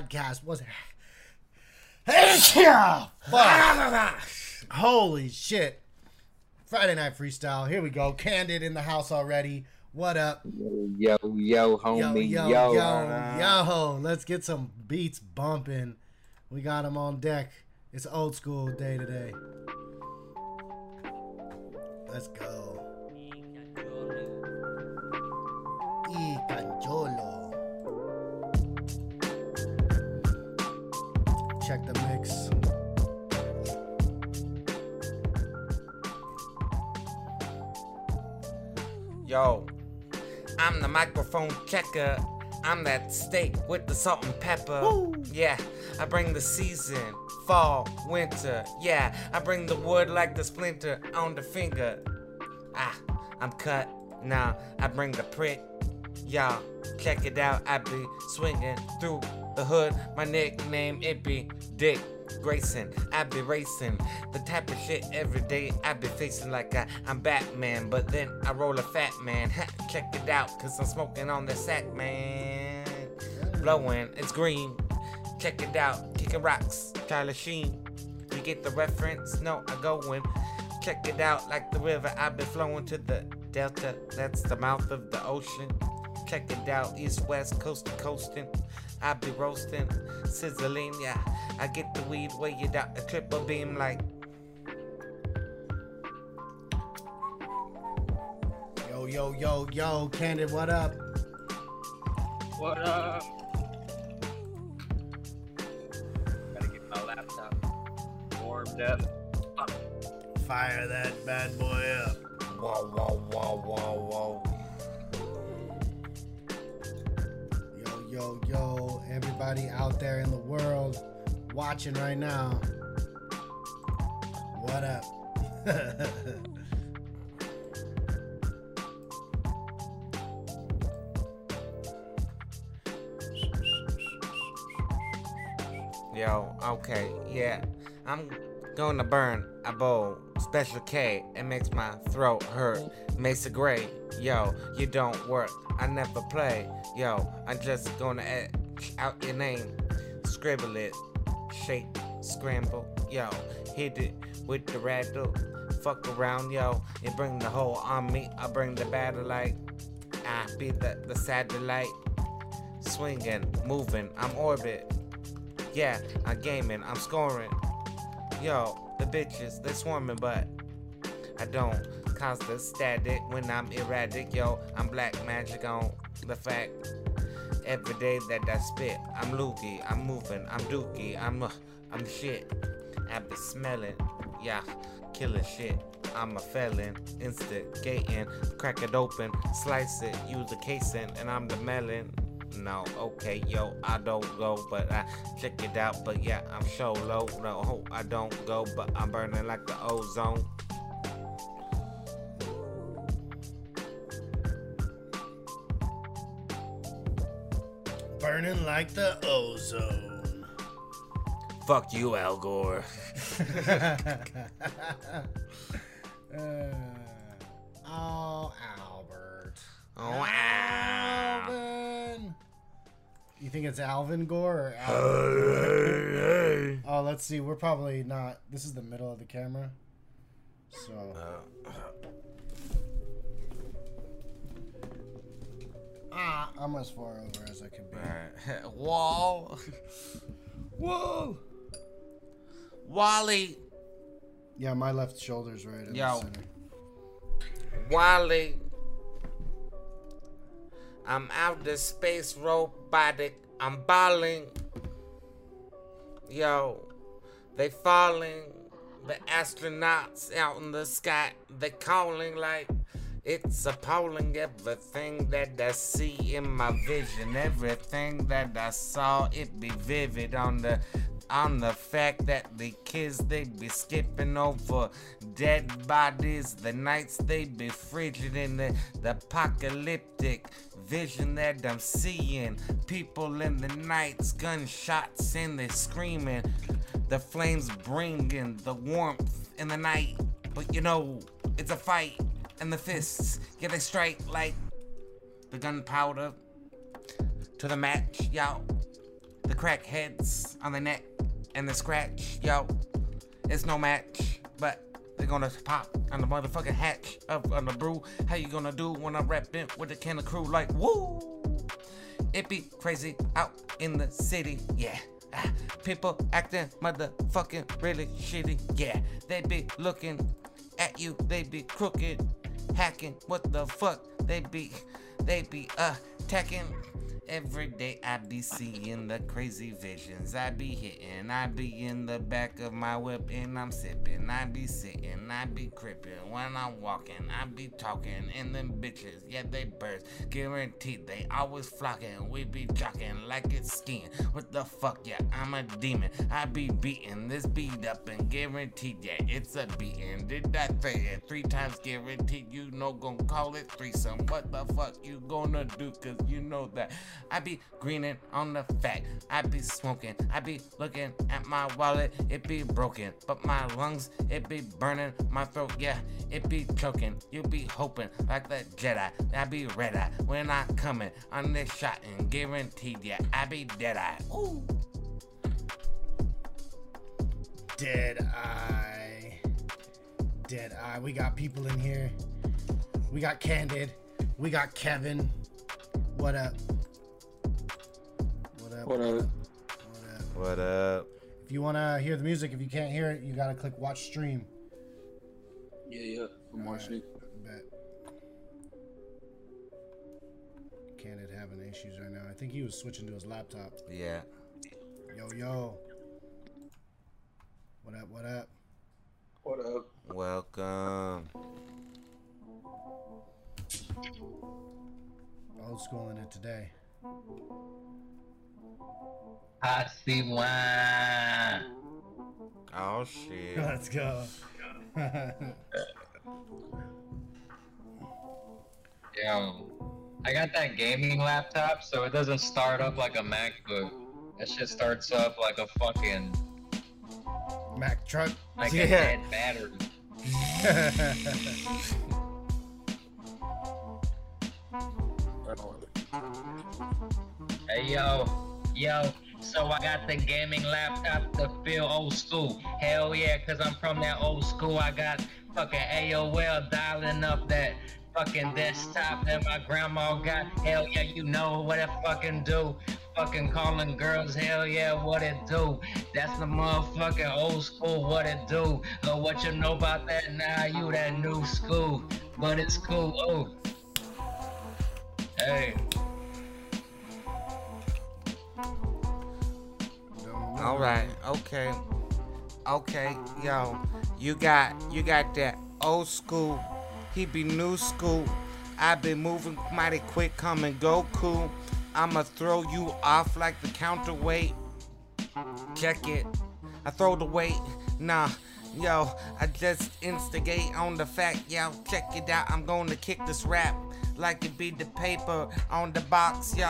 podcast. Was yeah, fuck. Holy shit. Friday night freestyle. Here we go. Candid in the house already. What up? Yo, yo, yo, homie, yo, yo, yo, yo. Uh-huh. Let's get some beats bumping. We got them on deck. It's old school day today. Let's go. Y Cancholo. Check the mix. Yo, I'm the microphone checker. I'm that steak with the salt and pepper. Yeah, I bring the season, fall, winter. Yeah, I bring the wood like the splinter on the finger. Ah, I'm cut. Now I bring the prick. Y'all, check it out. I be swinging through the hood. My nickname it be Dick Grayson. I be racing the type of shit every day. I be facing like I, I'm Batman, but then I roll a fat man. check it out, cause I'm smoking on the sack, man. Blowing, it's green. Check it out, kicking rocks, Tyler Sheen. You get the reference? No, I go in. Check it out, like the river. I've been flowing to the delta. That's the mouth of the ocean. Check it out, east, west, coast to coasting. I be roasting, sizzling, yeah. I get the weed where you doubt the triple beam like. Yo, yo, yo, yo. Candid, what up? What up? Gotta get my laptop warmed up. Fire that bad boy up. Whoa, whoa, whoa, whoa, whoa. Yo, yo, everybody out there in the world watching right now. What up? Yo, okay, yeah. I'm gonna burn a bowl. Special K, it makes my throat hurt. Mesa Gray, yo, you don't work. I never play. Yo, I'm just gonna etch out your name. Scribble it, shake, scramble. Yo, hit it with the rattle. Fuck around, yo. You bring the whole army, I bring the battle light. I be the, the satellite. Swinging, moving, I'm orbit. Yeah, I'm gaming, I'm scoring. Yo, the bitches, they swarming, but I don't cause the static when I'm erratic. Yo, I'm black magic on the fact. Every day that I spit, I'm looky, I'm moving, I'm dookie, I'm uh, I'm shit. I be smelling, yeah, killing shit. I'm a felon, instigating, crack it open, slice it, use a casing, and I'm the melon. No, okay, yo, I don't go, but I check it out. But yeah, I'm so low. No, I don't go, but I'm burning like the ozone. Burning like the ozone. Fuck you, Al Gore. Uh, oh, Albert. Oh, wow. You think it's Alvin Gore or Alvin? Oh, let's see. We're probably not. This is the middle of the camera. So. Ah, I'm as far over as I can be. Wall. Whoa. Wally. Yeah, my left shoulder's right in Yo. the center. Wally. I'm out the space robotic. I'm balling. Yo, they falling. The astronauts out in the sky, they calling like it's appalling. Everything that I see in my vision, everything that I saw, it be vivid on the on the fact that the kids they be skipping over dead bodies, the nights they be frigid in the, the apocalyptic vision that I'm seeing. People in the nights, gunshots and they're screaming. The flames bringing the warmth in the night, but you know it's a fight, and the fists yeah they strike like the gunpowder to the match, y'all. The crackheads on the neck and the scratch, yo. It's no match, gonna pop on the motherfucking hatch of on the brew. How you gonna do when I rap in with a Kanna Krew like woo? It be crazy out in the city, yeah. Ah, People acting motherfucking really shitty, yeah. They be looking at you, they be crooked, hacking. What the fuck? They be, they be uh attacking. Every day I be seeing the crazy visions. I be hitting, I be in the back of my whip and I'm sipping. I be sitting, I be crippin' when I'm walking. I be talking and them bitches, yeah they burst. Guaranteed they always flocking. We be jocking like it's skiing. What the fuck, yeah, I'm a demon. I be beating this beat up and guaranteed, yeah, it's a beating. Did I say it three times guaranteed? You know, gonna call it threesome. What the fuck you gonna do? Cause you know that I be greening on the fact. I be smoking. I be looking at my wallet. It be broken. But my lungs, it be burning. My throat, yeah, it be choking. You be hoping like the Jedi. I be red eye when I coming on this shot and guaranteed, yeah, I be dead eye. Ooh. Dead Eye. Dead Eye. We got people in here. We got Candid. We got Kevin. What up? What up? What up? What up? What up? If you want to hear the music, if you can't hear it, you got to click watch stream. Yeah, yeah. I'm watching it. Bet. Candid having issues right now. I think he was switching to his laptop. Yeah. Yo, yo. What up? What up? What up? Welcome. Old school in it today. I see wine. Oh shit. Let's go. Yo, I got that gaming laptop, so it doesn't start up like a MacBook. That shit starts up like a fucking Mac truck. like Yeah. a dead battery. Hey yo, yo. So I got the gaming laptop to feel old school. Hell yeah, cause I'm from that old school. I got fucking AOL dialing up that fucking desktop that my grandma got. Hell yeah, you know what it fucking do. Fucking calling girls, hell yeah, what it do. That's the motherfucking old school, what it do. But what you know about that now, you that new school. But it's cool, oh. Hey. All right. Okay. Okay. Yo, you got you got that old school. He be new school. I been moving mighty quick, come and go cool. I'ma throw you off like the counterweight. Check it. I throw the weight. Nah. Yo, I just instigate on the fact, yo, check it out. I'm gonna kick this rap like it be the paper on the box, yo.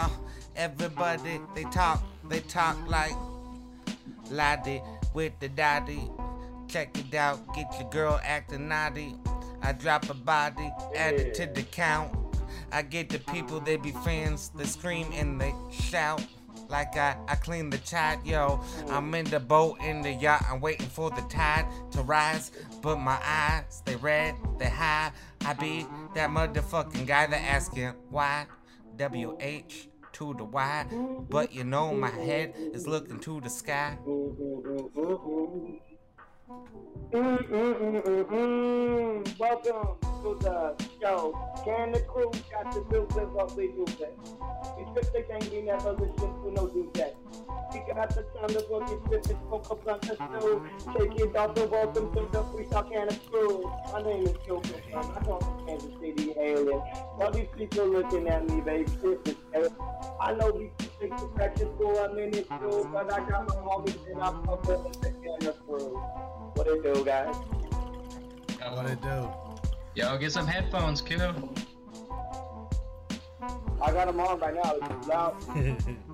Everybody, they talk, they talk like Laddie with the daddy. Check it out, get your girl acting naughty. I drop a body, add it to the count. I get the people, they be fans, they scream and they shout. Like I, I clean the tide, yo. I'm in the boat, in the yacht, I'm waiting for the tide to rise. But my eyes, they red, they high. I be that motherfucking guy that asking why. WH to the Y. But you know my head is looking to the sky. Welcome to the show. Can the crew got to do with what we do best? We trip the gang, we never listen to no do that. We got the sound of what we trip the smoke up on the stew. It off and welcome to the freestyle Kanna Krew. My name is Joe Christian. I'm from Kansas City, hailing. All these people looking at me, baby, this is hell. I know we can take the practice for a minute too, but I got my homies and I'm up with the Kanna Krew. What it do, guys? What it do? Yo, get some headphones, kiddo. I got them on right now. It's loud.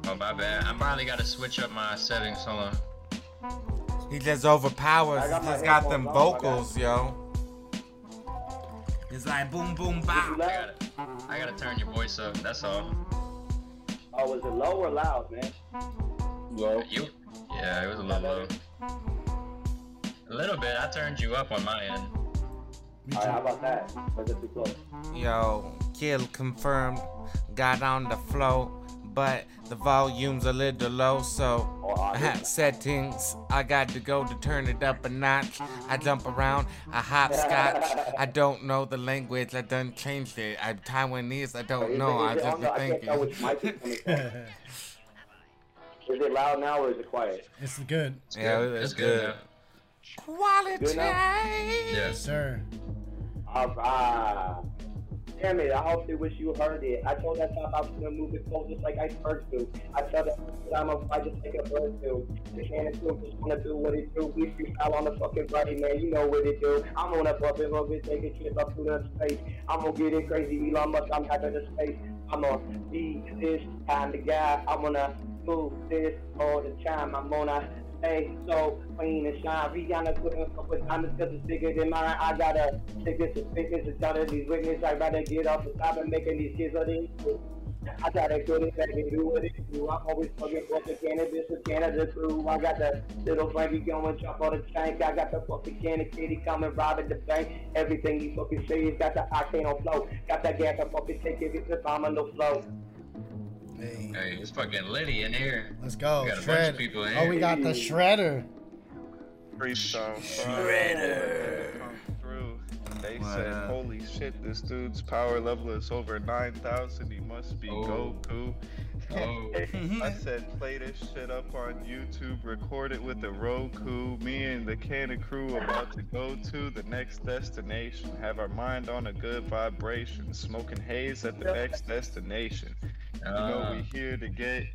Oh, my bad. I finally got to switch up my settings. Hold on. He just overpowers. I He got just got them headphones on, my vocals, yo. It's like boom, boom, Is bow. I gotta, I gotta turn your voice up. That's all. Oh, was it low or loud, man? Low. You? Yeah, it was a little low. A little bit. I turned you up on my end. Alright, how about that? Was it too close? Yo, kill confirmed. Got on the flow, but the volume's a little low, so Or audio? settings. I got to go to turn it up a notch. I jump around, I hopscotch. I don't know the language, I done changed it. I'm Taiwanese, I don't Is know. I is it- just be not- I can't tell thinking. which mic it's coming from. Is it loud now or is it quiet? it's good. It's Yeah, good. it's It's good. good. Quality. Good now? Yes, Yes. sir. Alright. Damn it, I hope they wish you heard it. I told that time I was gonna move it close just like icebergs do. I tell that I'm gonna just like a bird do. The Kanna Krew just wanna do what it do. We freestyle on the fucking body, man. You know what it do. I'm gonna pop it over, take a trip up to the space. I'm gonna get it crazy, Elon Musk. I'm having the space. I'm gonna be this kind of guy. I'm gonna do this all the time. I'm gonna stay so clean and shine. Rihanna couldn't fuck with diamonds because it's bigger than mine. I gotta take this to fitness and tell these witness. I'd rather get off the top and making these kids what they do. I gotta go to bed and do what it do. I'm always fucking fucking cannabis with Canada crew. I got the little Frankie going jump on the tank. I got the fucking cannon kitty coming robbing the bank. Everything you fucking say is got the octane on flow. Got that gas I fucking take it if I'm on the flow. Hey, Hey, it's fucking litty in here. let's go. We got a bunch of people in here. Oh, we got the shredder. Freestyle Shredder. Come through. They What said, "Holy shit, this dude's power level is over 9,000. He must be Oh. Goku." Oh. I said, "Play this shit up on YouTube. Record it with the Roku. Me and the Kanna Krew about to go to the next destination. Have our mind on a good vibration. Smoking haze at the next destination. You know Uh, we here to get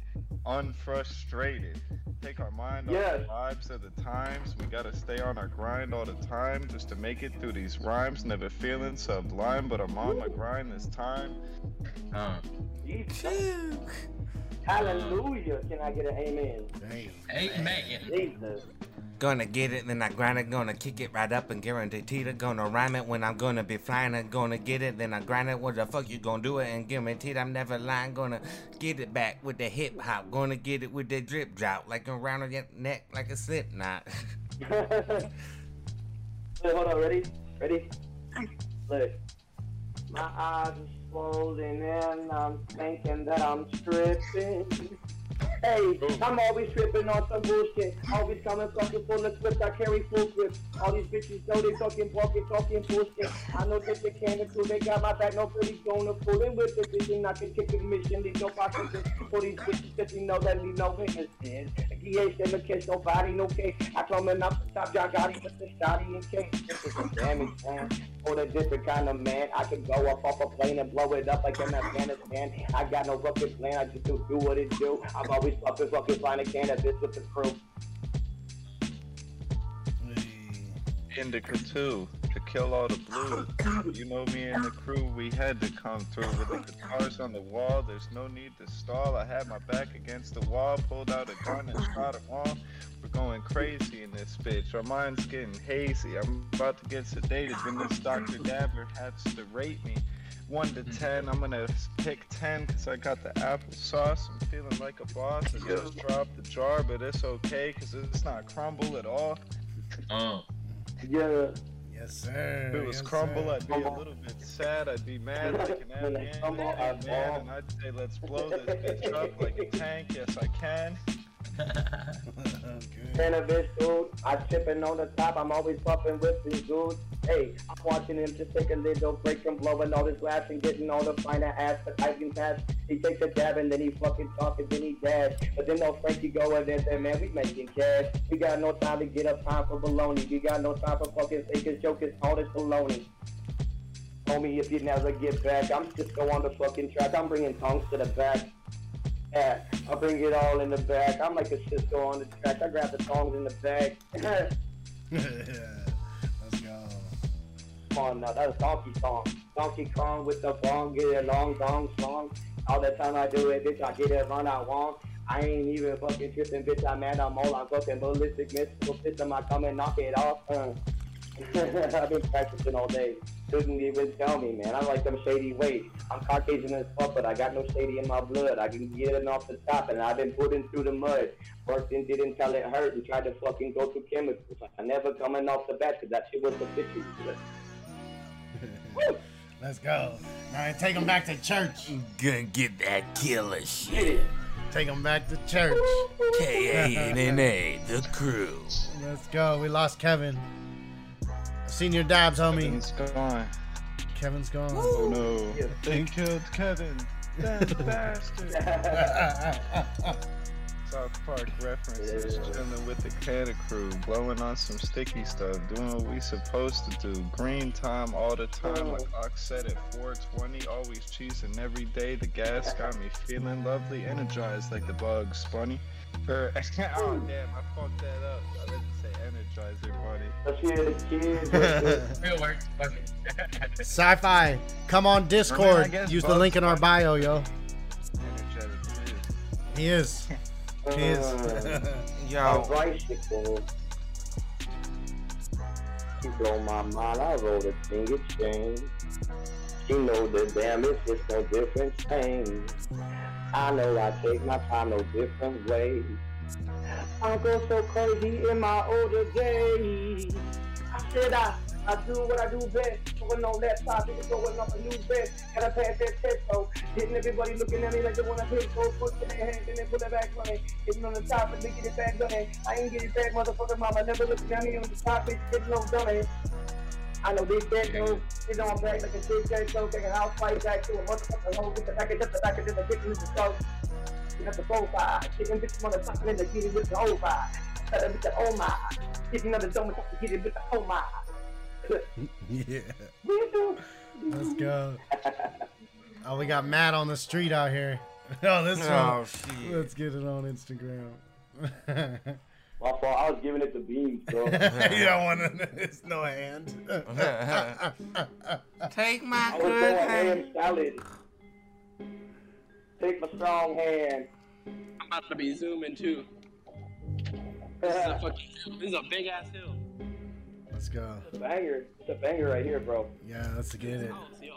unfrustrated. Take our mind Yes. off the vibes of the times. We gotta stay on our grind all the time just to make it through these rhymes. Never feeling sublime, but I'm on my grind this time. uh. Jesus. Hallelujah. Can I get an amen? Hey. Hey, man. Jesus. Gonna get it, then I grind it, gonna kick it right up and guarantee it. Gonna rhyme it when I'm gonna be flying it. Gonna get it, then I grind it. What the fuck you gonna do it and guaranteed I'm never lying. Gonna get it back with the hip hop. Gonna get it with the drip drop, like around your neck like a slip knot. Wait, hold on, ready? Ready? Look. My eyes are swollen and I'm thinking that I'm tripping. Hey, I'm always tripping on some bullshit. Always coming fucking full of script. I carry full grip. All these bitches know they fucking walking, talking bullshit. I know that they can't do. They got my back. Nobody's gonna pull in with the vision. I can kick the mission. Leave no pockets for these bitches. that you know that leave no witnesses. He ain't never catch nobody, no case. I told him not to stop. Y'all got him with the shotty and case. This is a damage plan. For the different kind of man. I can go up off a plane and blow it up like in Afghanistan. I got no fucking plan. I just do, do what it do. I'm always fucking fucking finding cannabis with the crew. Indica 2 to kill all the blues. You know me and the crew, we had to come through with the guitars on the wall. There's no need to stall. I had my back against the wall, pulled out a gun and shot them all. We're going crazy in this bitch. Our mind's getting hazy. I'm about to get sedated when this Dr. Dabber has to rate me. 1 to 10, I'm gonna pick 10 because I got the applesauce. I'm feeling like a boss. I just dropped the jar, but it's okay because it's not crumble at all. Uh. Yeah. Yes, sir. If it was yes, crumble, sir. I'd be a little bit sad. I'd be mad like an When Afghan crumble, man, I'd man, fall. and I'd say, let's blow this bitch up like a tank. Yes, I can. Cannabis, dude. I tipping on the top. I'm always puffing with these dudes. Hey, I'm watching him just take a little break from blowing all this glass and getting all the finer ass that I can pass. He takes a dab and then he fucking talk and then he dash. But then no Frankie go in there say, man, we making cash. We got no time to get up time for baloney. We got no time for fucking fakers, jokers, all this baloney. Homie, if you never get back, I'm just go on the fucking track. I'm bringing tongues to the back. Yeah, I'll bring it all in the back. I'm like a Cisco on the track. I grab the tongs in the bag. Let's go. Come on now, that's Donkey Kong. Donkey Kong with the bong, get a long dong song. All the time I do it, bitch, I get it run I want. I ain't even fucking tripping, bitch, I'm mad, I'm all, I'm fucking ballistic, mystical system, I come and knock it off. Uh. I've been practicing all day. Couldn't even tell me, man. I like them shady ways. I'm Caucasian as fuck, but I got no shady in my blood. I can get it off the top, and I've been put through the mud. Worked and didn't tell it hurt, and tried to fucking go through chemicals. I never coming off the bat, cause that shit was the bitches. Woo! Let's go. All right, take him back to church. Gonna get that killer shit. Get. Take him back to church. K-A-N-N-A, the crew. Let's go. We lost Kevin. Senior dabs, homie. Kevin's gone. Kevin's gone. Oh no. They killed Kevin. That bastard. South Park references, chilling with the Canada crew, blowing on some sticky stuff, doing what we supposed to do. Green time all the time, like Ox said at 420, always cheesing every day. The gas got me feeling lovely, energized like the bugs, bunny. Or, oh damn, I fucked that up. I meant to say energizer bunny. Let's hear the kids. Real work. Sci-fi. Come on Discord. guess Use the link in our bio, yo. He is. He is. Uh, Yo, Alright. She blow my mind, I wrote a finger chain. She know the damn it's just no different thing. I know I take my time no different way. I go so crazy in my older days. I said I, I do what I do best. Going on that top, nigga going off a new vest. Gotta pass that test though. Hitting everybody looking at me like they wanna hit. Go put in their hands and then pull it back running. Hitting on the top and then get it back running. I ain't get it back, motherfucker mama. Never looking at me on the top, bitch. Getting no dummy. I know this dead dude is on back like a big dead show, taking a house fight back to a motherfucker hole, get the back of the back of the get in the show. Get up the profile, getting bitch on the top and the get it with the whole five. Cut it with the oh my, get another dome to get it with the oh my. yeah. Let's go. Oh, we got Matt on the street out here. Oh, this oh one. shit. Let's get it on Instagram. My fault, I was giving it to beans, bro. you don't want to. It's no hand. Take my I good going hand. salad. Take my strong hand. I'm about to be zooming too. This is a fucking hill. This is a big ass hill. Let's go. It's a banger. It's a banger right here, bro. Yeah, let's get it. Oh, see.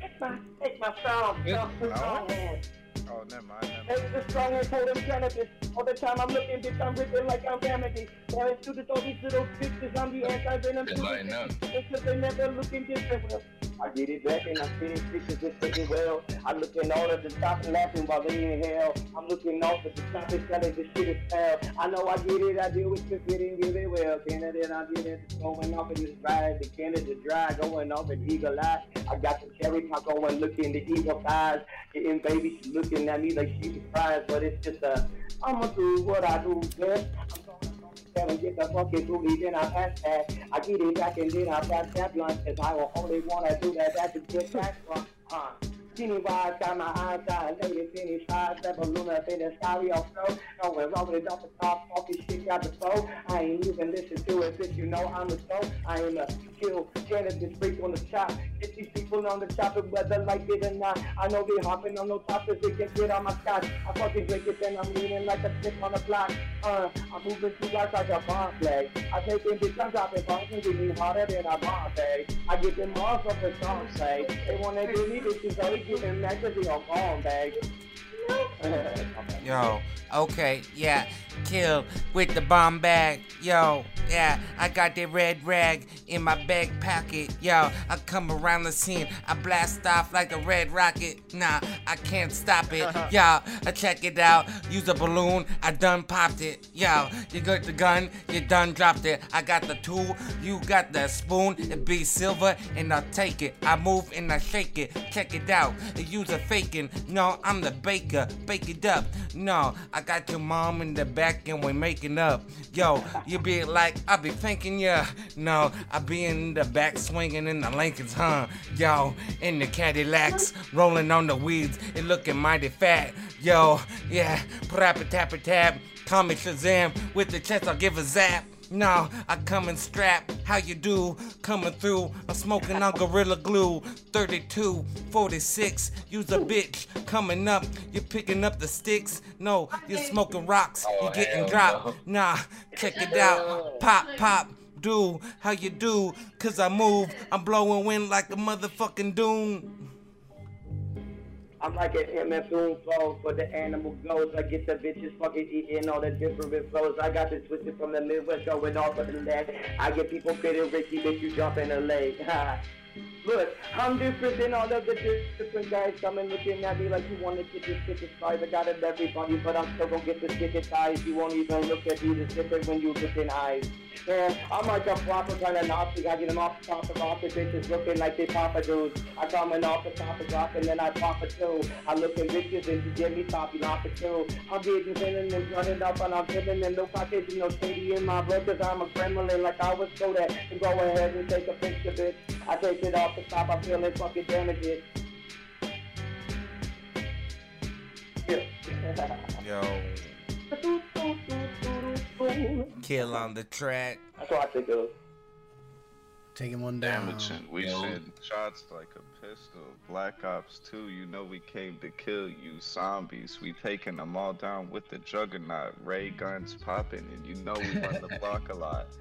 Take my, take my strong, strong, strong hand. Oh, never mind. Never mind. Take the strong and hold them cannabis. All the time I'm looking, bitch, I'm ripping like I'm remedy. Damn students, all these little bitches, I'm the anti-venom. Just lighten up. Because they never looking different. Well, I get it back and I spit it bitches just looking well. I'm looking all at the top and laughing while they in hell. I'm looking off at the top and telling this shit is hell. I know I get it, I deal with the fit and give it well. Canada, I did it, going off in this ride. The Canada dry, going off at Eagle Eye. I got the cherry pop going, looking the eagle eyes. Getting baby, she looking at me like she surprised, but it's just a, I'ma do what I do best. I'm gonna get the fucking booty, then I pass that. I get it back and then I pass that blunt, cause I will only wanna do that, that to get back from, uh. Skinny wise, got my eyes out, finish high, step a luna, in the sky, all snow. No rolling it off the top, off this shit got the flow. I ain't even listen to it, bitch, you know I'm the soul. I am a kill, cannabis freak on the chop. Get these people on the chopper, whether like it or not. I know they hopping on no toppers, they can get on my scotch. I fucking drink it, then I'm leaning like a stick on the block. Uh, I'm moving through life like a bomb flag. I take them bitch, I'm dropping bombs and get me harder than a bomb bag. I get them motherfuckers on say. They wanna give me this, so they give them that cause they on bomb bag. Yo, okay, yeah, kill with the bomb bag. Yo, yeah, I got that red rag in my back pocket. Yo, I come around the scene, I blast off like a red rocket. Nah, I can't stop it. Yo, I check it out. Use a balloon, I done popped it. Yo, you got the gun, you done dropped it. I got the tool, you got the spoon. It be silver, and I'll take it. I move and I shake it. Check it out. Use a faking. No, I'm the baker. Bake it up. No, I got your mom in the back and we're making up. Yo, you be like, I be thinking ya. No, I be in the back swinging in the Lincolns, huh? Yo, in the Cadillacs, rolling on the weeds. It looking mighty fat. Yo, yeah, prap a tap a tap. Call me Shazam with the chest, I'll give a zap. No, I come in strap. How you do? Coming through. I'm smoking on Gorilla Glue. 32, 46. Use a bitch. Coming up. You're picking up the sticks. No, you're smoking rocks. Oh, you're getting dropped. Nah, check it out. Pop, pop. do? How you do? Cause I move. I'm blowing wind like a motherfucking doom. I'm like an MF flow for the animal goes. I get the bitches fucking eating all the different flows. I got this twisted from the Midwest going off of the net. I get people fitting Ricky, bitch, you jump in the lake. Look, I'm different than all of the different guys coming looking at me like you want to get this ticket size. I got it everybody, but I'm still gonna get this ticket size. You won't even look at me the different when you look in eyes. Man, I'm like a proper kind of Nazi. I get them off the top of off the bitches looking like they papa dudes. I coming off the top of rock and then I pop a two. I look at bitches and you get me popping off the two. I'm getting feeling and running up and I'm feeling and no pockets, you know, shady in my blood cause I'm a gremlin like I was so that. And go ahead and take a picture, bitch. I take it off the top, I feel it fucking damages. Yo, kill on the track. That's what I think of. Taking one down. Damaging. We Yo. send shots like a pistol. Black Ops 2, you know we came to kill you. Zombies, we taking them all down with the juggernaut. Ray guns popping, and you know we run the block a lot.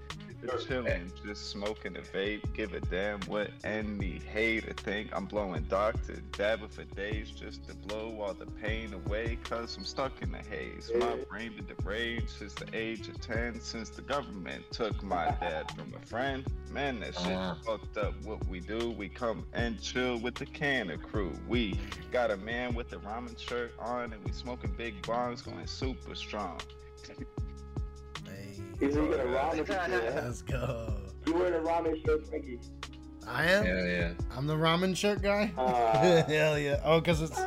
Chilling, just smoking a vape. Give a damn what any hater think. I'm blowing doctor, dabbing for days just to blow all the pain away. Cause I'm stuck in the haze. My brain been deranged since the age of 10. Since the government took my dad from a friend. Man, that shit Uh-huh. fucked up what we do. We come and chill with the Kanna Krew. We got a man with a ramen shirt on and we smoking big bongs going super strong. Hey, He's even a ramen shirt. let's go. You wearing a ramen shirt, Frankie. I am. Hell yeah. I'm the ramen shirt guy. Uh, Hell yeah. Oh, cause it's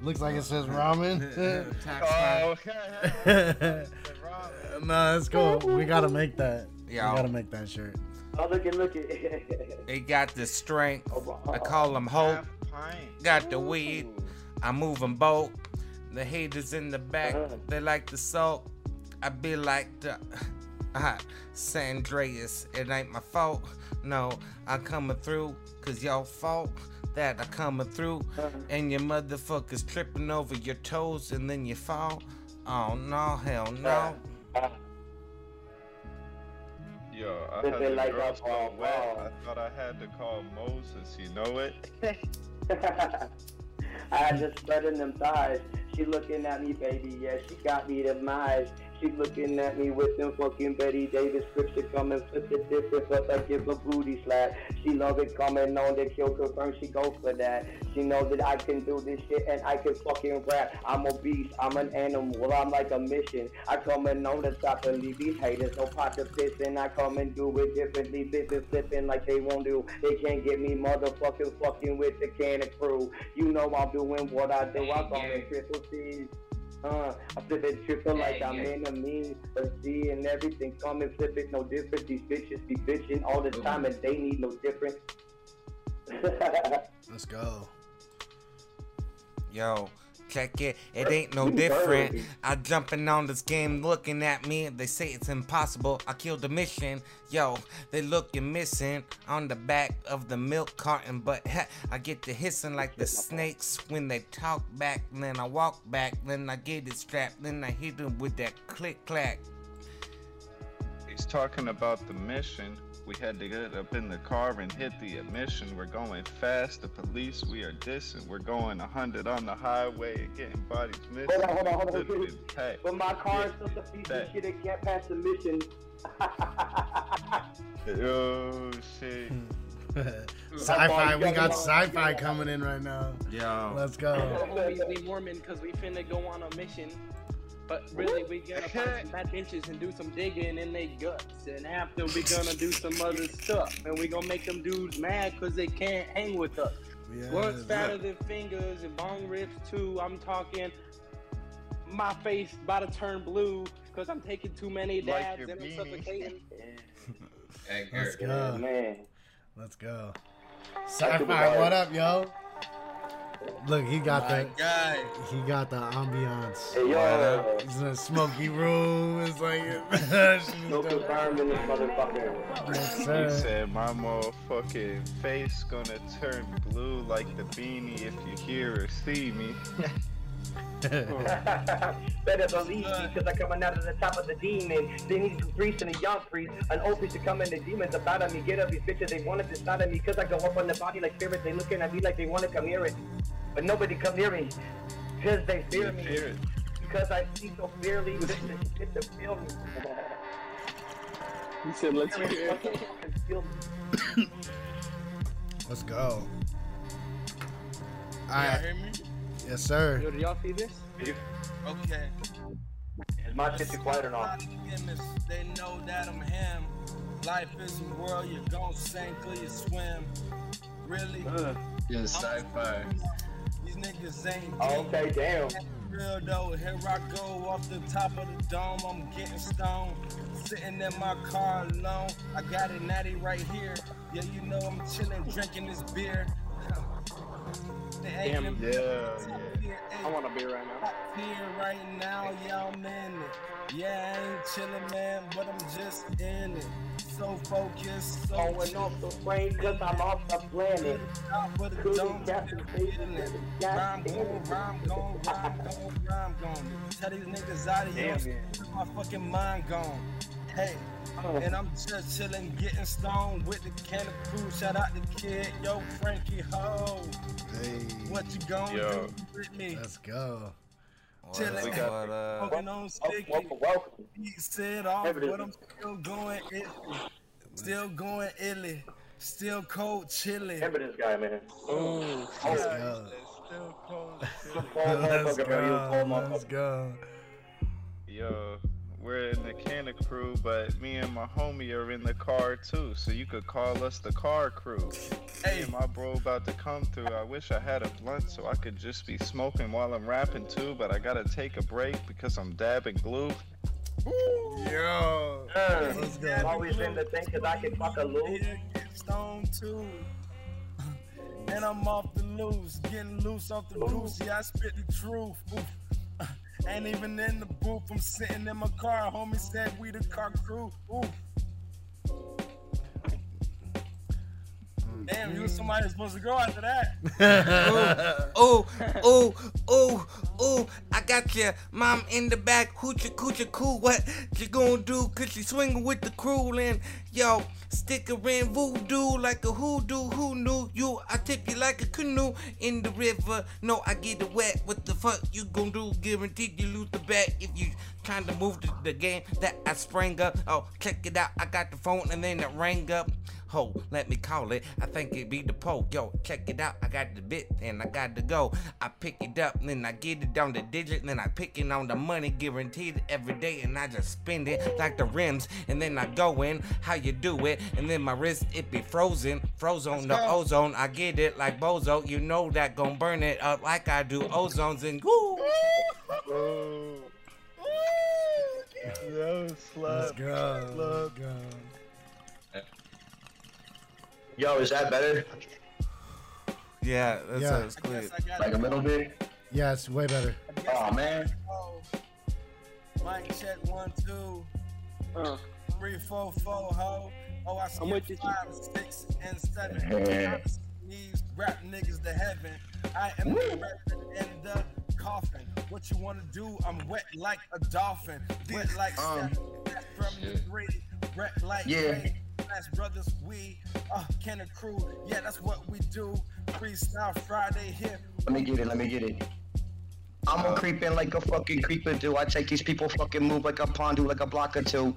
looks like it says ramen. Oh, okay. no, that's cool. We gotta make that. Yeah. We gotta make that shirt. Oh, look at, look at. They got the strength. Oh, I call them hope. Got the weed. I move 'em both. The haters in the back, Uh-huh. they like the salt. I be like the uh, San Andreas. It ain't my fault. No, I'm coming through, cause y'all fault that I coming through. And your motherfuckers tripping over your toes and then you fall. Oh no, hell no. Yo, I had the like girls all wet. I thought I had to call Moses. You know it? I had to spread in them thighs. She looking at me, baby. Yeah, she got me the eyes. She looking at me with them fucking Bette Davis strips to come and flip the different, but I give a booty slap. She love it coming on the kill confirm. She go for that. She know that I can do this shit and I can fucking rap. I'm a beast. I'm an animal. I'm like a mission. I come and on the top and leave these haters no pot to piss and I come and do it differently. Bitches flipping like they won't do. They can't get me motherfucking fucking with the Kanna Krew. You know I'm doing what I do. I call it triple C's. Uh, I flip it triple like I'm in a mean, a Z and everything. Come and flip it no different. These bitches be bitching all the time and they need no different. Let's go. Yo, check it. It ain't no different. I jumping on this game looking at me. They say it's impossible. I killed the mission. Yo, they looking missing on the back of the milk carton. But heh, I get to hissing like the snakes when they talk back. Then I walk back. Then I get it strapped. Then I hit them with that click clack. He's talking about the mission. We had to get up in the car and hit the admission. We're going fast. The police, we are dissing. We're going 100 on the highway and getting bodies missing. Hold on, hold on, hold on. Flipping, hey, but my car is such a piece That- of shit it can't pass the mission. Oh shit. Hmm. sci-fi. We got sci-fi coming in right now. Yeah, Let's go. Homies, we Mormon because we finna go on a mission. But really, we gonna find some bad bitches and do some digging in their guts. And after, we gonna do some other stuff. And we gonna make them dudes mad because they can't hang with us. Blunts Yeah. fatter than fingers and bong rips too. I'm talking my face about to turn blue because I'm taking too many Like dabs your and I'm beanie. suffocating. Hey, Let's Kurt. go. Man. Let's go. Sci-fi. What up, yo? Look, he got the guy. he got the ambiance. Hey, yo. It's in a smoky room. It's like No confirmed in this motherfucker. yes, He said my motherfucking face gonna turn blue like the beanie if you hear or see me. Better believe me, cause I'm coming out of the top of the demon. They need two priests and a young priest. An old priest to come in the demons about of me. Get up these bitches, they wanna decide on me. Cause I go up on the body like spirits. They looking at me like they wanna come near it. But nobody come near me. Cause they fear me. Fear. Because I see so clearly. Bitches get to feel me. He said, let's hear it. Let's go. All Y'all right. Hear me? Yes, sir. Yo, did y'all see this? Okay. Is my shit too quiet or not? Forgiveness, They know that I'm him. Life is a world, you gon' sink or you swim. Really? Yes, sci-fi. These niggas ain't Oh, okay, damn. real though. Here I go off the top of the dome. I'm getting stoned. Sitting in my car alone. I got a natty right here. Yeah, you know I'm chilling, drinking this beer. Damn. Yeah, yeah. I want a beer right now. Here right now, yeah, I'm in it. Yeah, I ain't chilling, man, but I'm just in it. So focused, so Going off the plane cause I'm off the planet. top of the Cruising dome, Captain still Station feeling it. to the Rhyme goddamn gon', rhyme gon', rhyme gon', rhyme gon'. Tell these niggas out of here, my fucking mind gone. Hey, and I'm just chillin', getting stoned with the can of crew. Shout out the kid, yo, Frankie Ho. Hey, What you gon' Yo. do with me? let's go. What We got- what up? On sticky. Welcome, welcome. He said off, Evidence. but I'm still going illy. Still going illy. Still cold chilly. Remember this guy, man. Mm. Let's Oh, go. Still cold cold Let's motherfucker, bro. He was cold go. Let's go. Yo, we're in the Kanna Krew, but me and my homie are in the car too, so you could call us the car crew. Hey, my bro about to come through. I wish I had a blunt so I could just be smoking while I'm rapping too, but I gotta take a break because I'm dabbing glue. Yo. Uh, Let's go. I'm always in the thing cause I can fuck a loose. Yeah, get too. And I'm off the loose, getting loose off the loose. Yeah, I spit the truth. Oof. Ain't even in the booth. I'm sitting in my car. Homie said we the car crew. Ooh. Damn, you was somebody supposed to go after that. Ooh, ooh, ooh, ooh, I got your mom in the back, hoochie coochie cool. What you gonna do? Cause she swinging with the crew and yo, sticker in voodoo like a hoodoo. Who knew you? I tip you like a canoe in the river. No, I get it wet. What the fuck you gonna do? Guaranteed you lose the bet if you trying to move the, the game that I sprang up. Oh, check it out. I got the phone and then it rang up. Ho, let me call it. I think it be the poke. Yo, check it out. I got the bit and I got to go. I pick it up, then I get it on the digit, then I pick it on the money guaranteed every day, and I just spend it like the rims, and then I go in. How you do it? And then my wrist it be frozen, froze on the go. ozone. I get it like bozo. You know that gon' burn it up like I do ozones and woo. Oh. Yo, Let's go. Let's go. Yo, is that better? Yeah, that's Yeah. yeah. it's I clear. guess I got Like a little bit? Yeah, it's way better. Oh man. Oh. Mic check one, two, Uh, three, four, four, ho. Oh, I I'm with you. skipped six, and seven. Yeah. These rap niggas to heaven. I am the reverend in the coffin. What you wanna do? I'm wet like a dolphin. Wet like Um, Steph from the three. Wet like Yeah. Ray. Smash Brothers, we uh can crew. Yeah, that's what we do. Freestyle Friday here. Let me get it, let me get it. I'm gonna creep in like a fucking creeper do. I take these people fucking move like a pondu, like a block or two.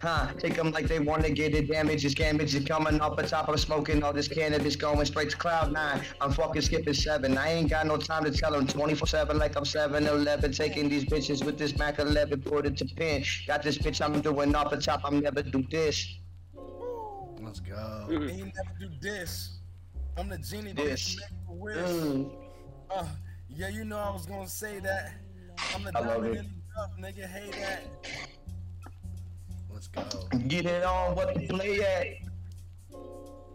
Huh, take them like they wanna get it. Damage is damage is coming up on top I'm smoking all this cannabis going straight to cloud nine. I'm fucking skipping seven. I ain't got no time to tell them 24 7 like I'm 7 Eleven. Taking these bitches with this Mac 11, put it to pin. Got this bitch I'm doing off the top. I'm never do this. Let's go. And you never do this. I'm the genie that This. can make a wish. Mm. Uh, yeah, you know I was gonna say that. I'm the I love diamond it. in the rough, nigga. Hey that. Let's go. Get it on what the play at.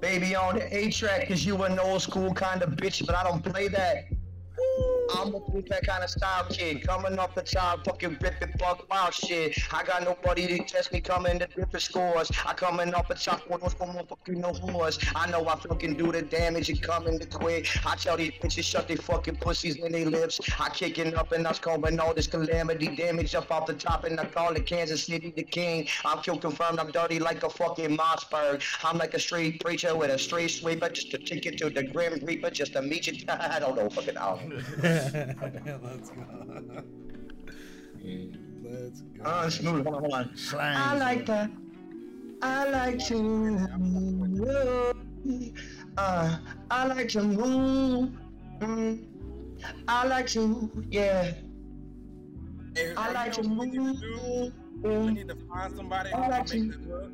Baby on the A track, cause you an old school kind of bitch, but I don't play that. I'm a that kind of style kid. Coming off the top, fucking ripping fuck wild shit. I got nobody to test me coming to different scores. I coming off the top, what was going fucking no horse. I know I fucking do the damage and coming to quit. I tell these bitches shut their fucking pussies in their lips. I kicking up and I was combing all this calamity damage up off the top and I call it Kansas City the king. I'm kill confirmed, I'm dirty like a fucking Mossberg. I'm like a street preacher with a street sweeper just to take it to the Grim Reaper just to meet you. I don't know fucking how. Let's go. Let's go. Uh, smooth. Hold on, hold on. I like that. I like to. Uh, I like to move. Mm. I like to, yeah. Hey, I like you to know what we need to? We move. need to find somebody who I like make to- the.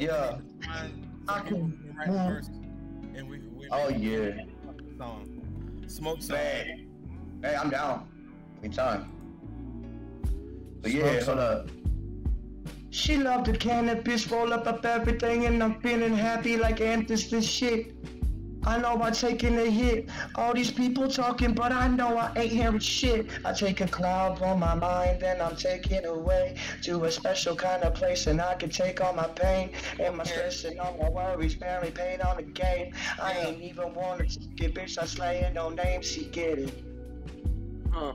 Yeah. I can who can write the move. verse, and we, we Oh yeah. song. Smoke some. Hey, hey, I'm down. Anytime. But yeah, some. hold up. She loved the cannabis, roll up up everything, and I'm feeling happy like Anthony's this shit. I know by taking a hit, all these people talking, but I know I ain't hearing shit. I take a cloud on my mind, and I'm taken away to a special kind of place, and I can take all my pain and my stress and all my worries, barely pain on the game. I ain't even wanna take it, bitch. I slaying no names, she get it. Huh.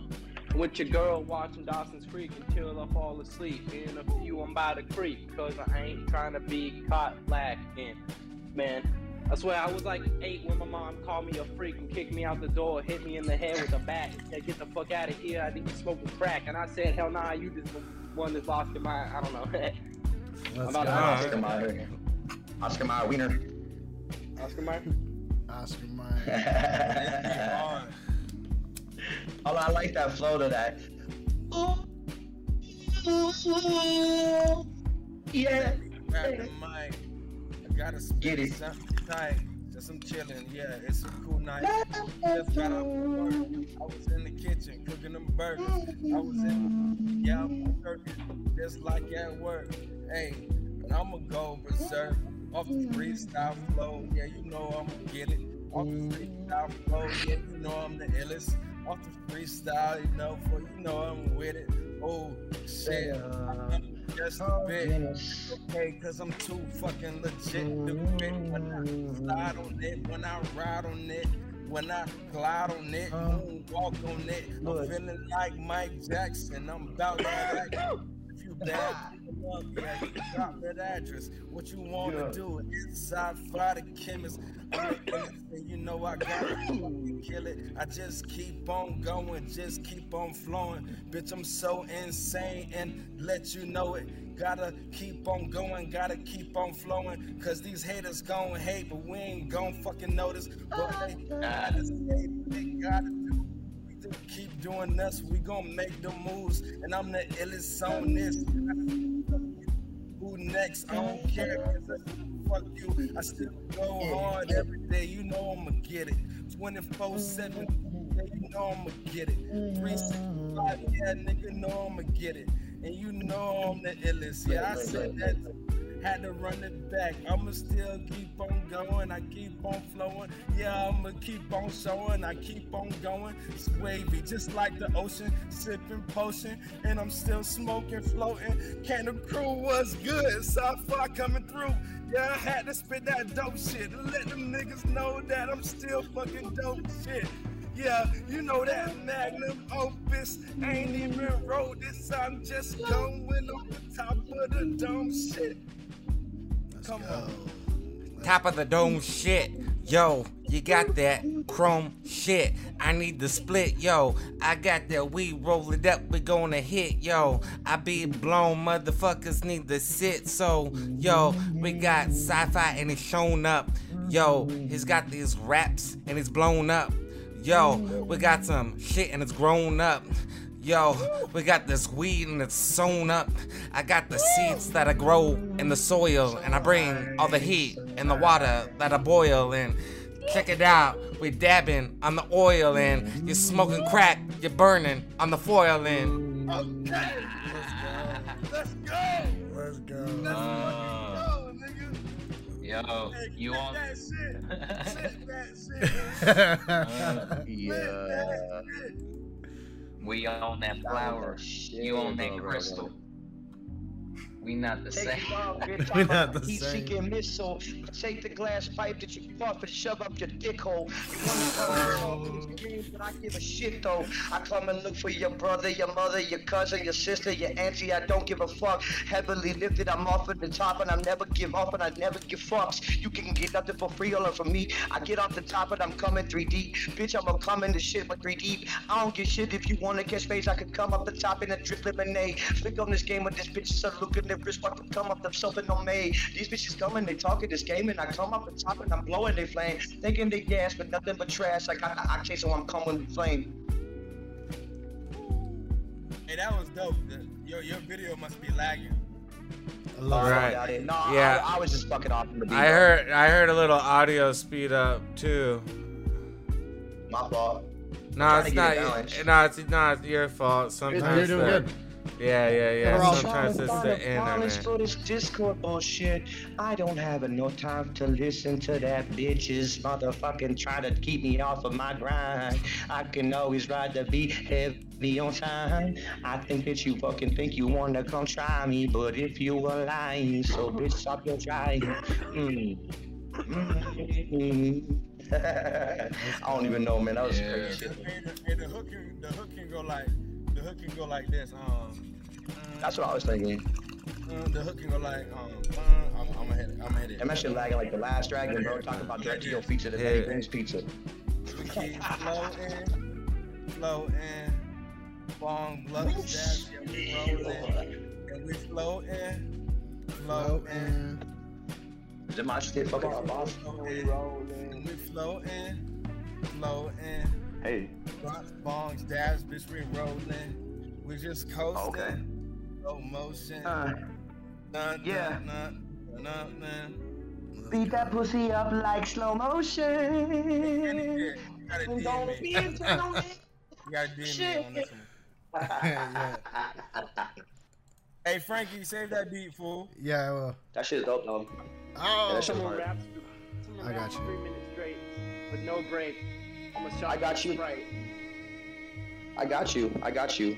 with your girl watching Dawson's Creek until I fall asleep. In a few, I'm by the creek, cause I ain't trying to be caught lacking. Man, I swear I was like eight when my mom called me a freak and kicked me out the door, hit me in the head with a bat, and said, Get the fuck out of here, I think you smoking crack. And I said, Hell nah, you just one that's lost your mind. I don't know. Let's about go. to- Oscar Mayer. Oscar Mayer Wiener. Oscar Mayer? Oscar Mayer. Hard. Oh, I like that flow to that. Yeah. Grab the mic. I gotta Get it. something tight. Just I'm chilling. Yeah, it's a cool night. Just got off work. I was in the kitchen cooking them burgers. I was in, yeah, I'm working just like at work. Hey, but I'ma go berserk off the freestyle flow. Yeah, you know I'ma get it. Off the freestyle flow, yeah, you know I'm the illest. Off the freestyle, you know, for you know I'm with it. Oh shit, I'm uh, just a oh, bit. Okay, cause I'm too fucking legit to quit when I slide on it, when I ride on it, when I glide on it, moonwalk on it. I'm feeling like Mike Jackson. I'm about to action. If you bad, yeah, you drop that address. What you wanna do? Inside fire the chemist. I'm the illest, and you know I gotta kill it. I just keep on going, just keep on flowing. Bitch, I'm so insane and let you know it. Gotta keep on going, gotta keep on flowing. Cause these haters gon' hate, but we ain't gon' fucking notice. But oh, they gotta say they gotta Keep doing this, we gon' make the moves. And I'm the illest on this. Who next? I don't care. 'cause Fuck you. I still go hard every day. You know I'ma get it. 24 7. Yeah, you know I'ma get it. 365. Yeah, nigga, know I'ma get it. And you know I'm the illest. Yeah, I said that. Had to run it back. I'ma still keep on going. I keep on flowing. Yeah, I'ma keep on showing. I keep on going. It's wavy, just like the ocean. Sipping potion, and I'm still smoking, floating. Kanna Krew was good. South far coming through. Yeah, I had to spit that dope shit to let them niggas know that I'm still fucking dope shit. Yeah, you know that magnum opus ain't even wrote this. I'm just going on the top of the dome shit. Come. Top of the dome shit. Yo, you got that chrome shit. I need the split, yo. I got that weed roll it up, we gonna hit, yo. I be blown, motherfuckers need to sit, so yo, we got sci-fi and it's shown up. Yo, he's got these raps and it's blown up. Yo, we got some shit and it's grown up. Yo, we got this weed and it's sewn up. I got the seeds that I grow in the soil, and I bring all the heat and the water that I boil. And check it out, we dabbing on the oil, and you're smoking crack, you're burning on the foil. And Let's go. Let's go. Let's fucking go, nigga. Yo, Yo, you on? That shit. That shit. Yeah. We on that flower. You on that crystal. We not the Take same. off, bitch. We I'm not a the heat same. seeking missile. Take the glass pipe that you puff and shove up your dick hole. You wanna go to the but I give a shit though. I come and look for your brother, your mother, your cousin, your sister, your auntie. I don't give a fuck. Heavily lifted, I'm off at the top and I never give up and I never give fucks. You can get nothing for free or from me. I get off the top and I'm coming 3D. Bitch, I'm coming to come in the shit with 3D. I don't give shit if you wanna catch space. I could come up the top in a drip lemonade. Flick on this game with this bitch start looking their wrist about to come up themselves and no made. These bitches coming, they talking this game and I come up the top and I'm blowing they flame. Thinking they gas, but nothing but trash. I got the octane, so I'm coming with flame. Hey, that was dope. The- Your, your video must be lagging. I love Right. No, Yeah. I, I was just fucking off in the beat. I heard I heard a little audio speed up too. My fault. No, trying it's not. it. No, it's not your fault. Sometimes You're doing the- good. Yeah, yeah, yeah. Overall, Sometimes it's the internet. for this Discord bullshit. I don't have no time to listen to that bitches motherfucking try to keep me off of my grind. I can always ride the beat heavy on time. I think that you fucking think you wanna come try me, but if you were lying, so bitch stop your trying. Mm. Mm. I don't even know, man. That was Yeah. crazy shit. Hey, the, hey, the hook can the hook can go like the hook can go like this. Um, That's what I was thinking. uh, the hook can go like um. I'm, I'm gonna hit it. I'm gonna hit it. Am I shit lagging like the last dragon, bro? Talking about direct to your pizza, the Betty Yeah. Ben's pizza. We keep floating, floating. Bong blood stabs, yeah, we rolling, and we floating, floating, Is it my shit fucking up, boss? and we floating, floating. Hey. Bongs, dabs, bitch, we rolling. We just coasting. Okay. Slow motion. Uh, Dun, yeah. dun, dun, dun, dun. beat that pussy up like slow motion. You gotta And don't be a gentleman. You gotta DM me on this one. Hey Frankie, save that beat, fool. yeah, I will. That shit's dope though. Oh, that shit Someone hard. raps, someone I got you. three minutes straight with no break. I'm a shot I got you. Right. I got you. I got you.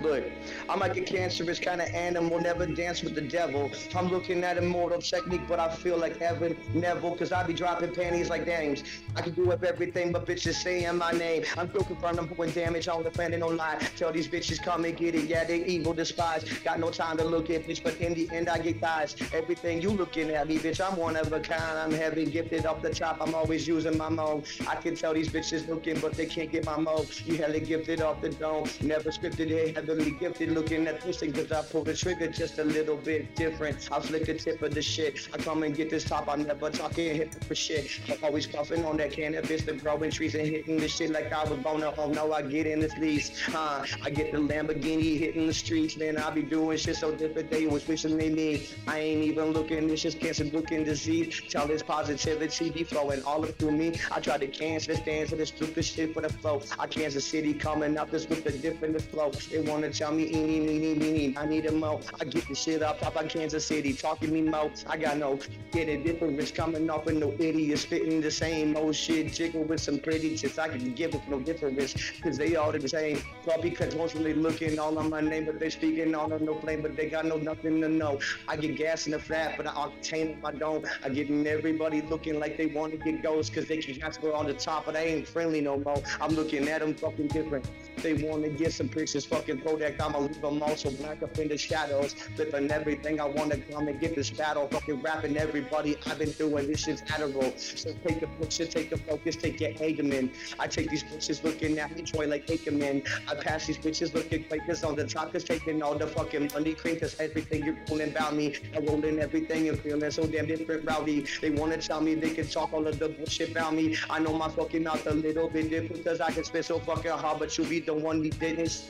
Look, I'm like a cancerous kind of animal, never dance with the devil. I'm looking at immortal technique, but I feel like Evan Neville, cause I be dropping panties like dames. I can do up everything but bitches saying my name. I'm still confirmed I'm putting damage on the lie. Tell these bitches come and get it, yeah, they evil, despise. Got no time to look at bitch, but in the end I get thighs. Everything you looking at me, bitch, I'm one of a kind. I'm heavy, gifted off the top, I'm always using my mode. I can tell these bitches looking, but they can't get my mode. You hella gifted off the dome, never scripted it, heavily gifted looking at this thing, cause I pull the trigger just a little bit different. I flick the tip of the shit. I come and get this top, I'm never talking hip for shit. I'm always puffing on that cannabis, the growing trees and hitting the shit like I was born to oh no, I get in the lease. huh? I get the Lamborghini hitting the streets, man. I be doing shit so different, they was wishing they need. I ain't even looking, it's just cancer looking disease. Tell this positivity be flowing all up through me. I try to cancel this dance and this stupid shit for the flow. I Kansas City coming up this with the different flow. They wanna tell me eeny, meeny, meeny, I need a mo. I get the shit up top of Kansas City, talking me mo. I got no get a difference coming off with no idiots spitting the same old shit. Jiggle with some pretty chicks, I can give it no difference, cause they all the same. Probably cause constantly looking all on my name, but they speaking all on no flame, but they got no nothing to know. I get gas in the flat, but I octane don't. I getting everybody looking like they want to get ghosts, cause they can transfer on the top, but I ain't friendly no more. I'm looking at them fucking different. They want to get some pictures, fucking product. I'ma leave them all so black up in the shadows. Flipping everything. I want to come and get this battle. Fucking rapping everybody. I've been doing this shit's admirable. So take a picture, take a focus, take your Hagerman. I take these bitches looking at me, Troy like Hagerman. I pass these bitches looking Quakers on the top, cause taking all the fucking money cream, cause everything you're pulling about me. I'm rolling everything and feeling so damn different rowdy. They want to tell me they can talk all of the bullshit about me. I know my fucking mouth a little bit different, cause I can spit so fucking hard, but you be the one we didn't.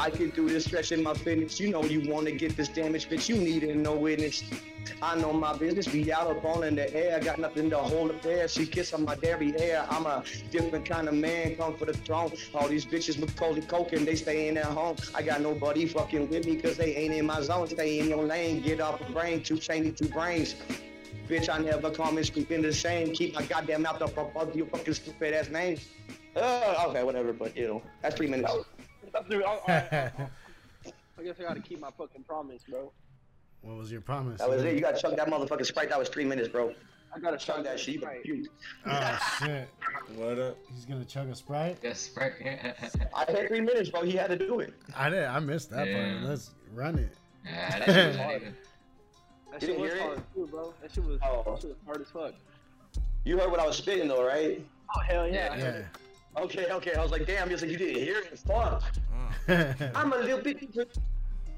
I can do this stretching my fitness. You know you wanna get this damage, bitch. You need it, no witness. I know my business, be out up all in the air. Got nothing to hold up there. She kiss on my hair. I'm a different kind of man, come for the throne. All these bitches with Coley Coke and they staying at home. I got nobody fucking with me cause they ain't in my zone. Stay in your lane, get off the brain, two chainy, two brains. Bitch, I never call me stupid the same. Keep my goddamn mouth up above your fucking stupid ass name. Uh, okay, whatever, but you know, that's three minutes. Dude, I, I, I guess I gotta keep my fucking promise, bro. what was your promise? That was it. You gotta chug that motherfucking sprite. That was three minutes, bro. I gotta Chug that shit. You better Right. puke. Oh shit! What up? He's gonna chug a sprite. Yes, Sprite. I had three minutes, bro. He had to do it. I did. I missed that Yeah. part. Let's run it. yeah, that shit was hard. That shit didn't was hear it? hard too, bro. That shit was, Oh. that shit was hard as fuck. You heard what I was spitting, though, right? Oh hell yeah. Yeah. Okay, okay. I was like, damn. He was like, you didn't hear it. Fuck. Mm. I'm a little bit.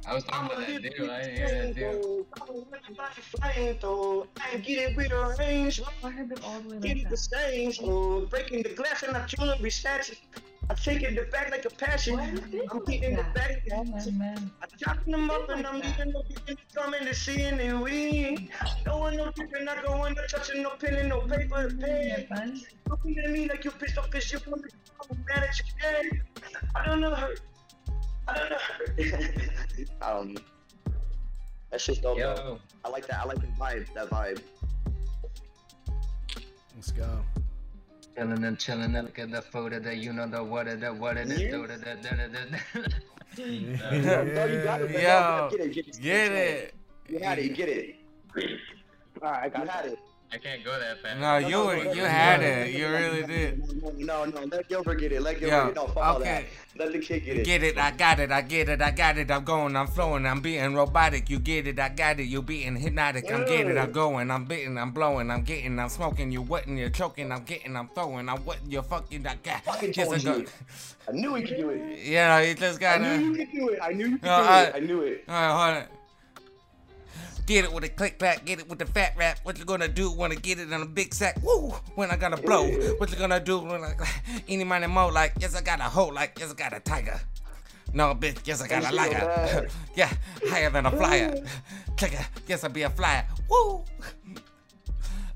I was I'm talking a about that dude. I didn't hear that dude. I'm a little bit though. I ain't getting with the range. I heard them all the way Get like it the that. same. Breaking the glass and I'm chilling, restatching. I take it the back like a passion. Why is it I'm like getting the back. Oh, man, man. I'm chopping them up and I'm leaving no people coming to seeing it we. No one no different, not going no touching no pen and no paper Yeah, pen. Looking at me like you pissed off cause you want me to mad at your head. I don't know her. I don't know her. I don't know. That shit's dope. Yo, I like that. I like the vibe. That vibe. Let's go. Chilling and chilling. and Look at the photo that you know the what it, the what it is. Yeah. do, da, da, da, da, da. Yeah, bro, you it. man. Yo, get it, get it, Get it. You had it. Get it. Alright, I You got had it. I can't go that fast. No, you were, you had it. You really did. No, no, let Gilbert get it. Let Gilbert Yo, get it. No, fuck all okay. that. Let the kid get it. Get it, I got it, I get it, I got it, I'm going, I'm flowing, I'm being robotic, you get it, I got it, you being hypnotic, I'm getting, I'm going, I'm beating, I'm blowing, I'm getting, I'm smoking, You're wetting, you're choking, I'm getting, I'm throwing, I'm wetting, you're fucking, I got Fucking Yes, I told go. you. I knew he could do it. Yeah, you just I gotta. knew you could do it. I knew you could No, do I- it. I knew it. Alright, hold on. Get it with a click clack, get it with the fat rap. What you gonna do when I get it in a big sack? Woo! When I gotta blow. What you gonna do when I any money more? Like, yes, I got a hoe, like, yes, I got a tiger. No, bitch, yes, I got a liar. yeah, higher than a flyer. Clicker, yes, I be a flyer. Woo!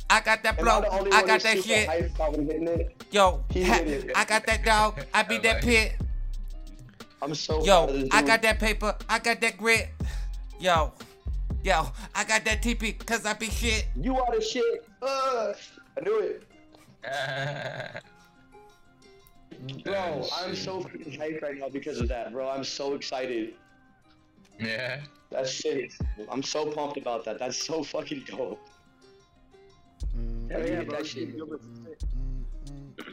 I got that blow, I got that shit. hyped about him hitting it? Yo. I got that dog, I beat that pit. I'm so Yo, I got that paper, I got that grit. Yo, yo, I got that TP, cause I be shit. You are the shit. Uh, I knew it. Bro, I'm so freaking hyped right now because of that, bro. I'm so excited. yeah. That's sick. I'm so pumped about that. That's so fucking dope. Mm, Hell You yeah, get bro.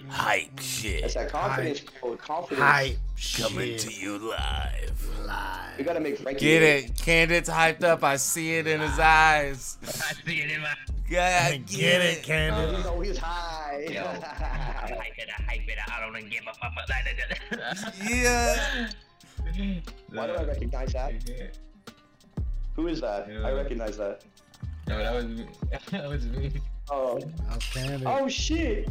Hype mm. shit. That's that confidence, bro. Confidence. Hype Coming shit. to you live. live. We gotta make Frankie. Get it. Candid's hyped up. I see it in his eyes. I see it in my. Yeah, I get it, Candid. Oh, you know he's high. Yo, I hype it, I hype it. I don't give a fuck. Yeah. Why do I recognize that? Who is that? I recognize that. No, that was me. That was me. Oh. Outstanding. Oh shit.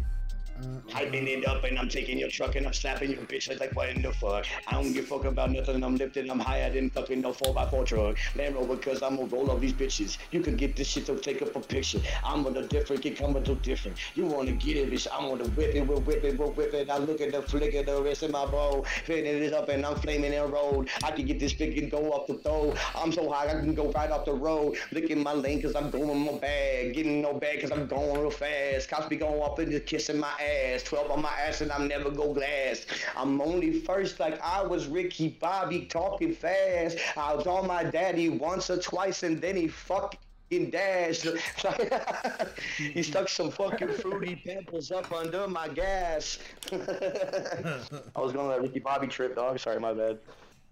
Hyping it up and I'm taking your truck and I'm slapping your bitch. It's like, what in the fuck? I don't give a fuck about nothing. I'm lifting. I'm higher than fucking no 4x4 truck. Land Rover, cause I'm gonna roll all these bitches. You can get this shit to take up a picture. I'm gonna different, get coming to different. You wanna get it, bitch. I'm gonna whip it, we'll whip it, we'll whip it. I look at the flick of the rest of my bowl. Fitting it up and I'm flaming and road. I can get this big and go up the throw. I'm so high, I can go right off the road. Licking my lane cause I'm going my bag. Getting no bag cause I'm going real fast. Cops be going up and just kissing my ass. 12 on my ass and I'm never go glass. I'm only first like I was Ricky Bobby talking fast. I was on my daddy once or twice and then he fucking dashed. he stuck some fucking fruity pebbles up under my gas. I was going on that Ricky Bobby trip, dog. Sorry, my bad.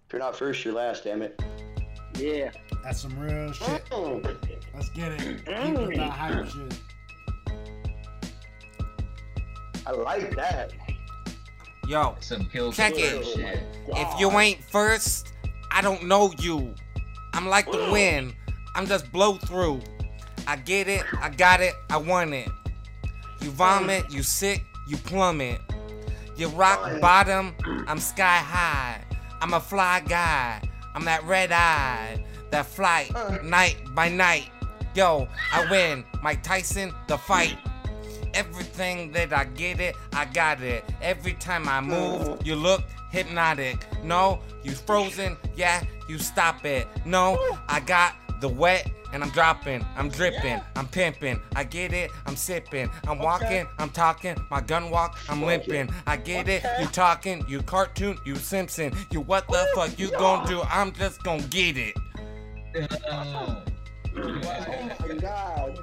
If you're not first, you're last, damn it. Yeah. That's some real shit. Mm. Let's get it. Keep with that hype shit. I like that. Yo, Some kill Check it. shit. Oh if you ain't first, I don't know you. I'm like the wind. I'm just blow through. I get it, I got it, I want it. You mm. vomit, you sick, you plummet. You rock bottom, I'm sky high. I'm a fly guy. I'm that red eye, that flight, night by night. Yo, I win. Mike Tyson, the fight. Everything that I get it, I got it. Every time I move, mm. you look hypnotic. No, you frozen. Yeah, you stop it. No, I got the wet and I'm dropping. I'm dripping. I'm pimping. I get it. I'm sipping. I'm walking. I'm talking. My gun walk. I'm limping. I get it. You talking. You cartoon. You Simpson. You what the fuck you gonna do? I'm just gonna get it. Oh my god.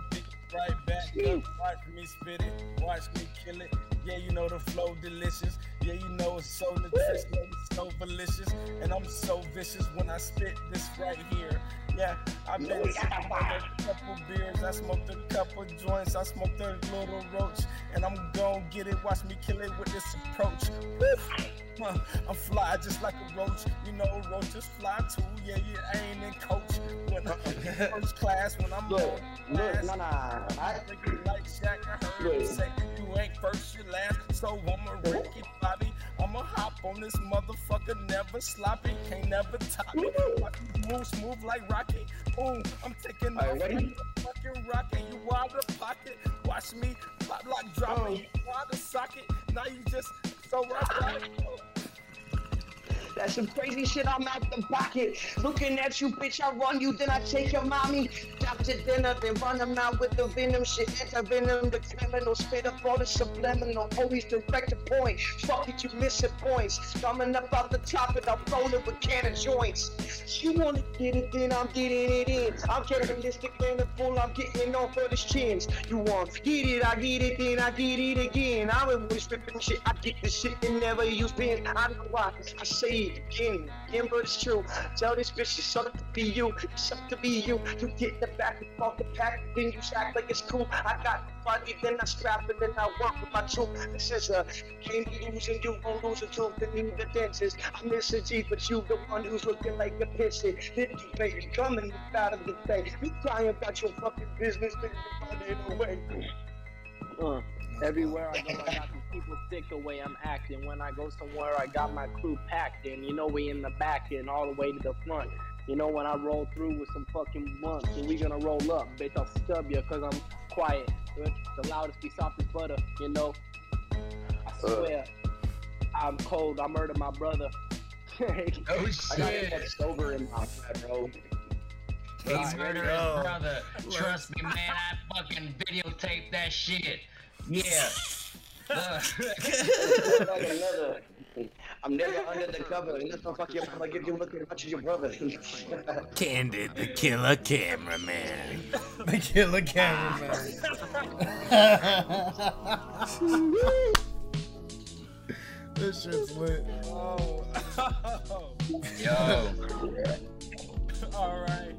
Right back up, watch me spit it, watch me kill it. Yeah, you know the flow delicious. Yeah, you know it's so nutritious, it's so delicious. And I'm so vicious when I spit this right here. Yeah, I've been smoking a couple beers, I smoked a couple joints, I smoked a little roach, and I'm gon' get it. Watch me kill it with this approach. Woo! I'm fly just like a roach. You know, roaches fly too. Yeah, you ain't in coach. When I'm in first class, when I'm Look, on look, class, nah, nah. I, Nigga like Shaq, I heard Look. say you ain't first, you last. So I'ma Ricky Bobby. I'ma hop on this motherfucker, never sloppy, can't never top it. Watch me move smooth like Rocky. Ooh, I'm taking off like ready? a fucking rocket. You out of pocket. Watch me pop like drop it. Oh. You out of socket. Now you just so right. Oh. That's some crazy shit I'm out the pocket. Looking at you, bitch, I run you, then I take your mommy. Drop to dinner, then run them out with the venom shit. Anti venom, the criminal, spit up all the subliminal. Always direct the point. Fuck it, you missing points. Coming up out the top and I'm rolling with can of joints. You wanna get it, then I'm getting it in. I'm capitalistic the full, I'm getting off of the chins. You want get it, I get it, then I get it again. I'm always ripping shit, I get the shit and never use pins. I know why, I say it again, but it's true. Tell this bitch it's up to be you, up to be you. You get the back and off the pack, then you act like it's cool. I got the body, then I strap it, then I work with my troop. This is a game you losing, you gon' lose a tooth, then you the dentist. I miss Mr. G, but you the one who's looking like a pissy. Then you baby coming out of the day. You crying about your fucking business, then you running away. Uh, everywhere I go, I got these people sick the way I'm acting. When I go somewhere, I got my crew packed in. You know, we in the back and all the way to the front. You know, when I roll through with some fucking blunts, and we gonna roll up, bitch, I'll stub you cause I'm quiet. Good? The loudest be soft as butter, you know. I uh. swear, I'm cold. I murdered my brother. Oh shit. I gotta shit. get sober in my head, bro. He Let's murdered go. his brother. Trust me, man. I fucking videotaped that shit. Yeah. Like another. I'm never under the cover. Unless I fuck your mama, give you look at much as your brother. Candid, the killer cameraman. the killer cameraman. this shit's lit. Oh. yo. All right.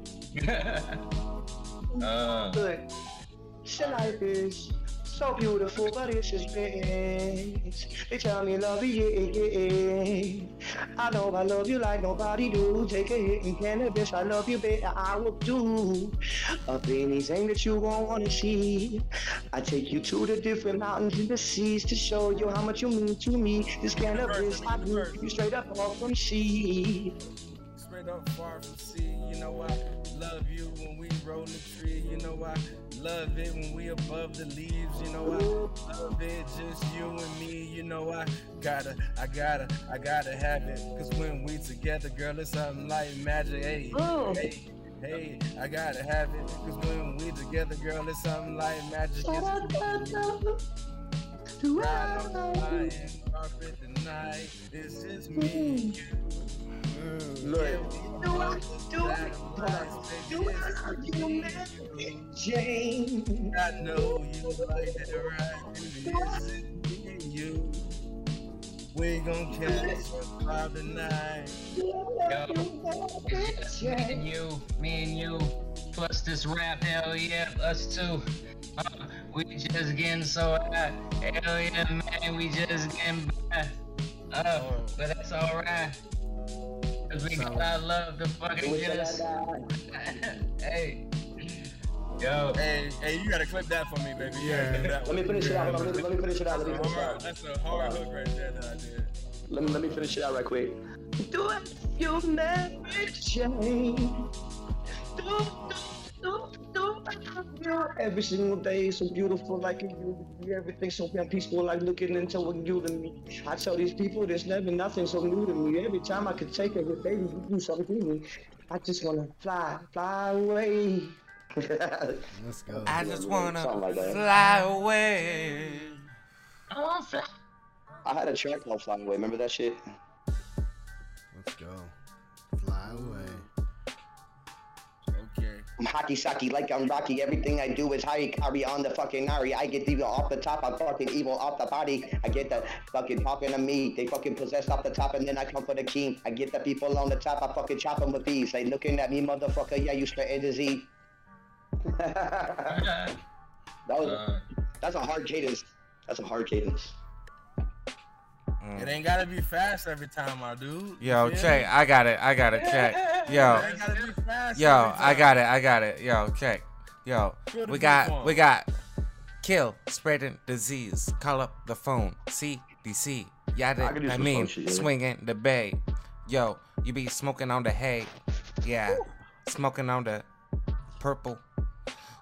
uh, Look, your life is so beautiful, but it's just things. They tell me love you, yeah, yeah. I know I love you like nobody do. Take a hit in cannabis, I love you better, I will do. Up anything that you won't wanna see. I take you to the different mountains and the seas to show you how much you mean to me. This cannabis, I do you straight up off from sea. Straight up far from sea, you know I love you love it when we above the leaves, you know I love it just you and me, you know I gotta, I gotta, I gotta have it, cause when we together, girl, it's something like magic, hey, mm. hey. Hey, I gotta have it, cause when we together, girl, it's something like magic. It's Ride on the flying carpet tonight. It's just me and mm. you. Look, do it, do it, you. Jane. I know you like. It's me and you. We gon' catch vibe tonight. yo. Me and you, me and you. Plus this rap, hell yeah, us two. Uh, we just getting so high. Hell yeah, man, we just getting by. Uh, but that's alright. Cause we got our love to fucking just. hey. Yo. Hey, hey, you gotta clip that for me, baby. You Yeah. Let me finish it out. Let me, let me finish it out. Let me That's a finish it hard, out. that's a hard hook right there that I did. Let me, let me finish it out right quick. Do it, you'll never change. Do, do, Every single day is so beautiful, like a eulogy. Everything's so damn peaceful, like looking into a eulogy. I tell these people there's never nothing so new to me. Every time I could take it, baby, you do something to me. I just wanna fly, fly away. Let's go. I just wanna Something like that. fly away. I wanna fly. I had a track called Fly Away. Remember that shit? Let's go. Fly away. I'm hockey socky like I'm Rocky. Everything I do is high carry on the fucking Nari. I get evil off the top. I'm fucking evil off the body. I get the fucking talking to me. They fucking possess off the top and then I come for the king. I get the people on the top. I fucking chop them with these. They looking at me, motherfucker. Yeah, you straight A to Z. that was, Uh, that's a hard cadence. That's a hard cadence. It mm. ain't gotta be fast every time, my dude. Yo, Yeah. check. I got it. I got it. Check. Yo, It ain't gotta be fast yo, I got it. I got it. Yo, check. Yo, we got, form. we got, kill, spreading disease. Call up the phone. CDC. I Yada. can I mean, shit, yeah. swinging the bay. Yo, you be smoking on the hay. Yeah, smoking on the purple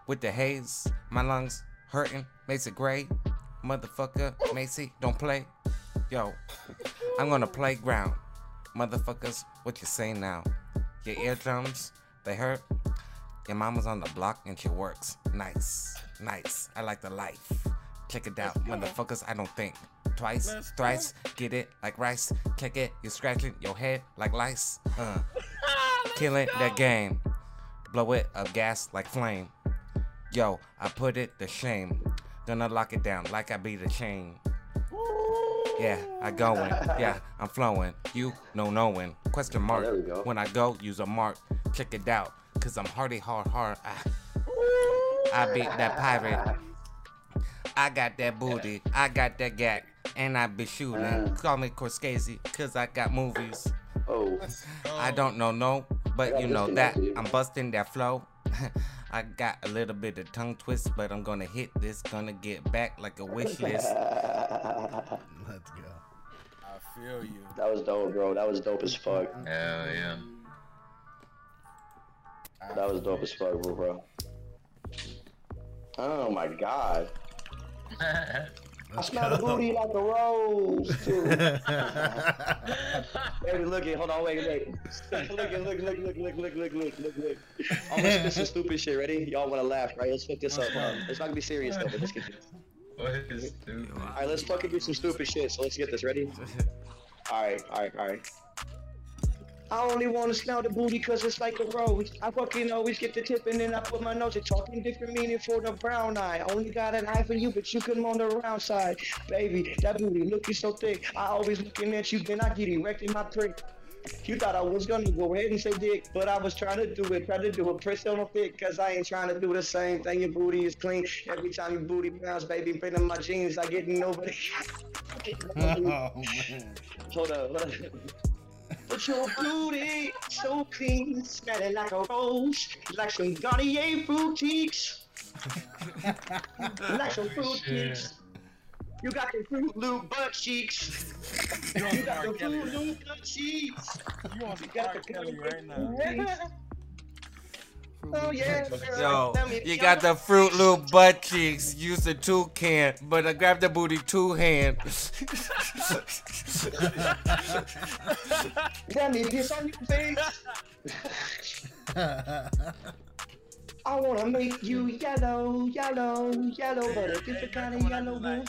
with the haze. My lungs hurting. Makes it gray. Motherfucker, Macy, don't play. Yo, I'm gonna playground. Motherfuckers, what you say now? Your eardrums, they hurt. Your mama's on the block and she works. Nice, nice. I like the life. Check it out, motherfuckers. I don't think twice, thrice. Get it like rice. Check it. You're scratching your head like lice. Uh, killing that game. Blow it up gas like flame. Yo, I put it to shame. Gonna lock it down like I be the chain. Yeah, I going. Yeah, I'm flowing. You no knowing. Question mark. there we go. When I go, use a mark. Check it out. Cause I'm hardy hard hard. Ah. I beat that pirate. I got that booty. I got that gat. And I be shooting. Uh. Call me Scorsese. Cause I got movies. Oh, I don't know no, but you know that. I'm busting that flow. I got a little bit of tongue twist, but I'm gonna hit this, gonna get back like a wish list. That Let's go. I feel you. That was dope, bro. That was dope as fuck. hell yeah. That was dope as fuck, bro. bro. Oh my god. I Let's smell the booty like a rose, too. Baby, look it. Hold on, wait, wait. Look, look, look, look, look, look, look, look, look, look, look. I'm gonna spit some stupid shit. Ready? Y'all wanna laugh, right? Let's fuck this up. Um, it's not gonna be serious though, but let's get this. What is stupid? All right, let's fucking do some stupid shit. So let's get this. Ready? All right, all right, all right. I only want to smell the booty cause it's like a rose. I fucking always get the tip and then I put my nose. It's talking different meaning for the brown eye. Only got an eye for you, but you come on the round side. Baby, that booty looking so thick. I always looking at you, then I get erect in my prick. You thought I was gonna go ahead and say dick, but I was trying to do it, try to do a personal fit, cause I ain't trying to do the same thing. Your booty is clean. Every time your booty bounce, baby, bring in my jeans, I get nobody. Oh man. Hold up, hold up. But your booty so clean, smelling like a rose, like some Garnier fruit cheeks, like some fruit Shit. cheeks. You got the fruit loop butt cheeks. You You got R. the fruit loop butt cheeks. You on got R. the Kelly right now? Oh yeah, Yo, girl, let me you got the Fruit Loop butt cheeks. Use the two can, but I grab the booty two hand. Let me piss on your face. I wanna make you yellow, yellow, yellow, but a different kind of yellow.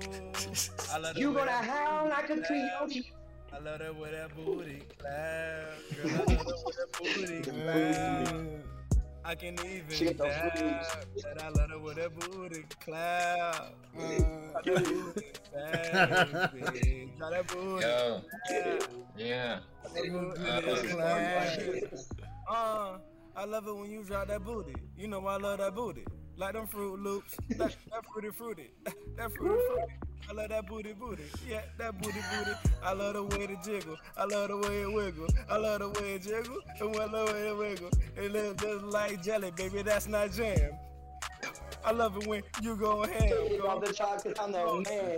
Boo. I love You gonna howl like a coyote. I love that way that booty clap. Girl, I love that way that booty clap. I can even She dab, and I love it with that booty clap. Uh, Got that booty clap, baby. Got that booty Yo, clap. yeah. Uh, I love it when you drop that booty. You know I love that booty. Like them Fruit Loops. That, that fruity fruity. That fruity fruity. I love that booty booty. Yeah, that booty booty. I love the way it jiggle. I love the way it wiggle. I love the way it jiggle. And I love the way it wiggle. It looks just like jelly, baby. That's not jam. I love it when you go ahead. Go the 'cause I'm the man.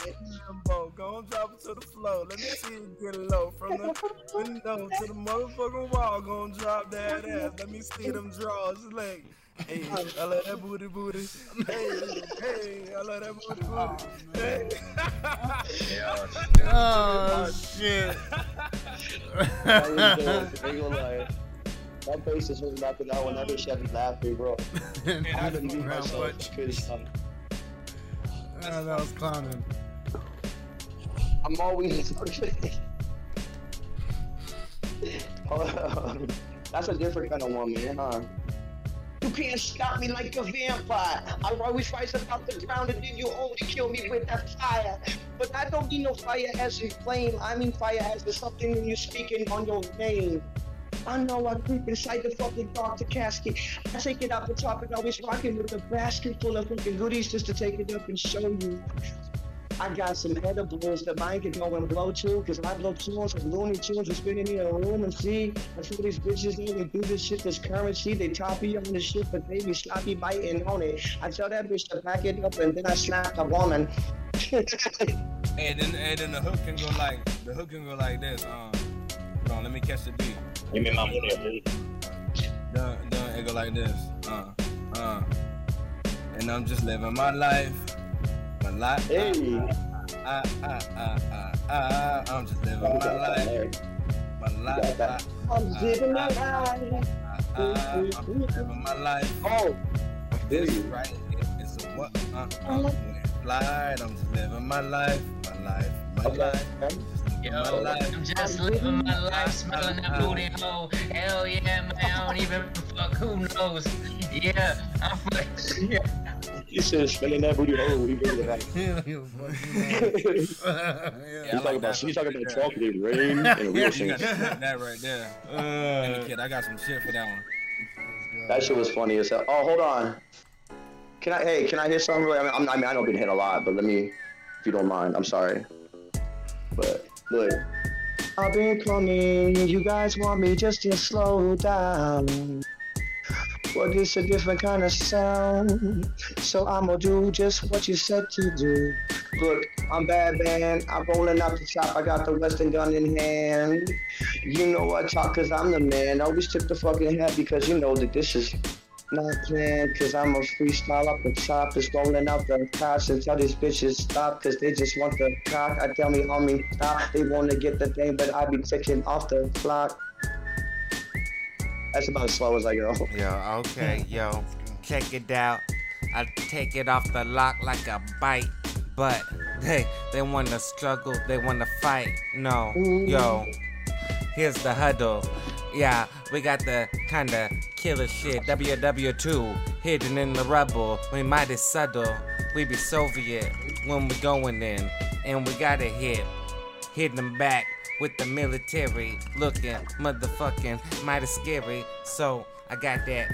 Go on, drop it to the floor. Let me see you get low from the window to the motherfucking wall. Go on, drop that ass. Let me see them draws. Like, hey, I love that booty booty. Hey, hey, I love that booty booty. Hey. Oh shit. That was dope. Gonna lie. That face is really laughing out when that bitch had me laughing, bro. I couldn't beat myself. Cause, Ah, that was clowning. I'm always Oh, That's a different kind of woman, huh? You can't stop me like a vampire. I always rise above the ground and then you only kill me with that fire. But I don't mean no fire as a flame. I mean fire as the something when you're speaking on your name. I know I creep inside the fucking doctor casket. I take it out the top and always rocking with a basket full of fucking goodies just to take it up and show you. I got some edibles that mine can go and blow to, cause I blow tunes with Looney Tunes and spin in a room and see. I see these bitches they they do this shit that's currency. They copy on the shit, but they be sloppy biting on it. I tell that bitch to pack it up and then I slap the woman. And then, and then the hook can go like, the hook can go like this. Um, hold on, let me catch the beat. Give me my money, dude. Dun, dun, it go like this. Uh, uh. And I'm just living my life. My life. Hey. Ah, ah, ah, ah, ah. I'm just living my life. My life. I'm living my life. ah, ah. I'm just living my life. Oh, This right here is a what? Uh, uh, when it flight, I'm just living my life. My life. My life. Yo, My life. I'm just living my life, smelling that booty hole. Hell yeah, man, I don't even fuck, who knows? Yeah, I'm fucking, yeah. He said smelling that booty hole. He really like. Yeah, He's talking about he's talking about chocolate rain and a real You sense. got that, that right there. Uh, and the kid, I got some shit for that one. That shit was funny as hell. Oh, hold on. Can I? Hey, can I hear something? Really? I mean, I'm, I mean, I know I've been hit a lot, but let me, if you don't mind. I'm sorry. But look, I've been coming. You guys want me just to slow down. But it's a different kind of sound. So I'ma do just what you said to do. Look, I'm bad man. I'm rolling out the top. I got the Western gun in hand. You know I talk cause I'm the man. I always took the fucking hat because you know that this is not planned cause I'm a freestyle up the top. Just rolling out the cops and tell these bitches stop cause they just want the cock. I tell me homie stop. They wanna get the thing but I be ticking off the clock. That's about as slow as I go. Yo, okay, yo, check it out. I take it off the lock like a bite, but they they wanna struggle, they wanna fight. No, yo, here's the huddle. Yeah, we got the kinda killer shit. WW2 hidden in the rubble. We mighty subtle. We be Soviet when we going in, and we got a hit. Hitting them back with the military looking motherfucking mighty scary. So I got that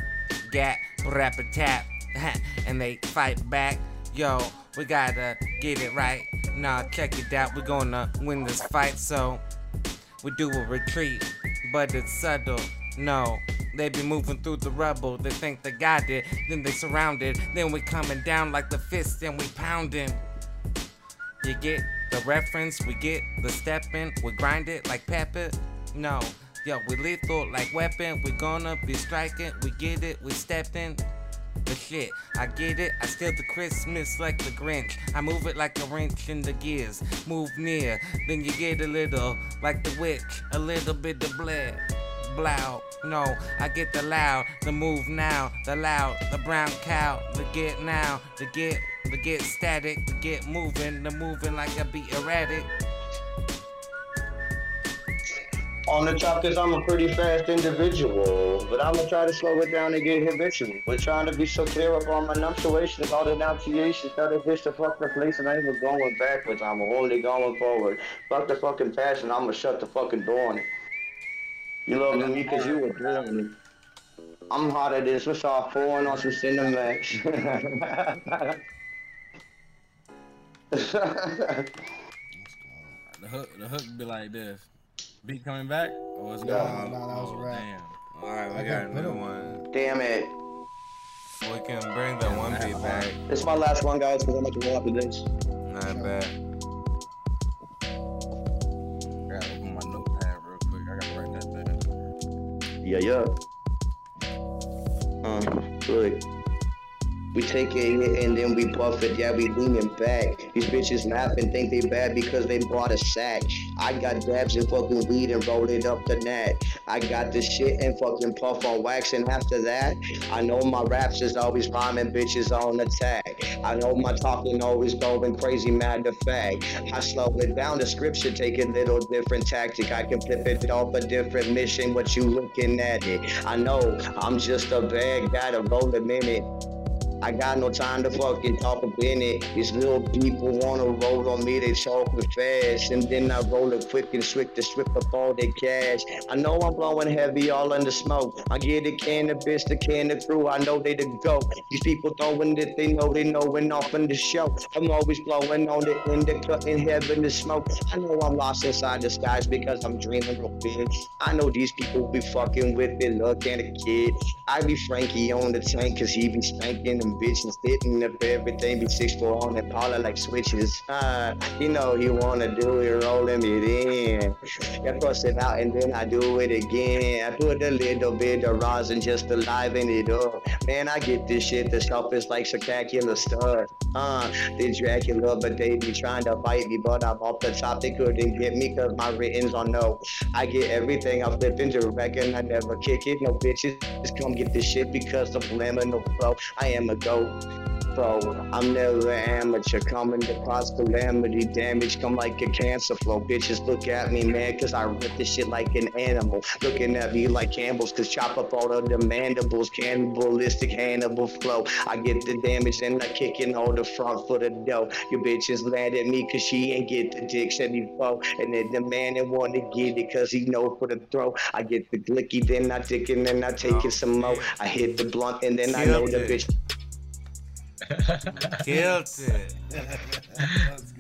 gat rap a tap and they fight back. Yo, we gotta get it right. Nah, check it out. We're gonna win this fight. So we do a retreat, but it's subtle. No, they be moving through the rubble. They think they got it, then they surround it. Then we coming down like the fist and we pounding. You get the reference, we get the stepping, we grind it like pepper. No, yo, we lethal like weapon, we gonna be striking, we get it, we stepping. The shit, I get it, I steal the Christmas like the Grinch. I move it like a wrench in the gears. Move near, then you get a little like the witch, a little bit of blood. Blow, no, I get the loud, the move now, the loud, the brown cow, the get now, the get, the get static, to get moving, the moving like I be erratic. On the top, cause I'm a pretty fast individual, but I'm gonna try to slow it down and get habitual. We're trying to be so clear up on my enunciation, all the enunciations, bitch to fuck the place, and I ain't even going backwards. I'm only going forward. Fuck the fucking past, and I'm gonna shut the fucking door on it. You love me cause you were born. I'm hot hotter than Swiss off pouring on some Cinemax. The hook, the hook be like this. Beat coming back, or it's Yeah. gone? No, that was a Oh, rap. Damn. Alright, I we got got another one. Damn it. We can bring the one beat back. This is my last one, guys, because I'm about to roll after this. Not bad. I gotta open my notepad real quick. I gotta write that down. Yeah, yeah. Uh, look. We take it and then we puff it, yeah, we leaning back. These bitches laugh and think they bad because they bought a sack. I got dabs and fucking weed and roll it up the net. I got this shit and fucking puff on wax, and after that, I know my raps is always rhyming, bitches on attack. I know my talking always going crazy, matter of fact. I slow it down, the script should take a little different tactic. I can flip it off a different mission, what you looking at it. I know I'm just a bad guy to roll a minute. I got no time to fucking talk up in it. These little people wanna roll on me, they talking fast. And then I roll it quick and swift to strip up all their cash. I know I'm blowing heavy all in the smoke. I get the cannabis, the Kanna Krew, I know they the go. These people throwing it, they know they knowing off in the show. I'm always blowing on the indica in heaven the smoke. I know I'm lost inside the skies because I'm dreaming real big. I know these people be fucking with it, look at a kid. I be Frankie on the tank cause he be spanking them bitches sitting up everything be six four on and Paula like switches. Uh, you know he wanna do it, rolling it in. I bust it out and then I do it again. I put a little bit of rosin just to liven it up. Man, I get this shit the sharpest like spectacular stud. Uh, they Dracula, but they be trying to fight me, but I'm off the top. They couldn't get me cause my written's on no. I get everything I flip into direct and I never kick it. No bitches, just come get this shit because of no flow. I am a goat. Bro, I'm never an amateur, coming to cause calamity, damage, come like a cancer flow. Bitches look at me, man, cause I rip this shit like an animal. Looking at me like Campbell's, cause chop up all of the mandibles, cannibalistic Hannibal flow. I get the damage and I kick in all the front for the dough. Your bitches mad at me cause she ain't get the dick 74. And then the man that want to get it cause he know for the throw. I get the glicky, then I dick and then I take it some more. I hit the blunt and then I know the bitch. Guilty.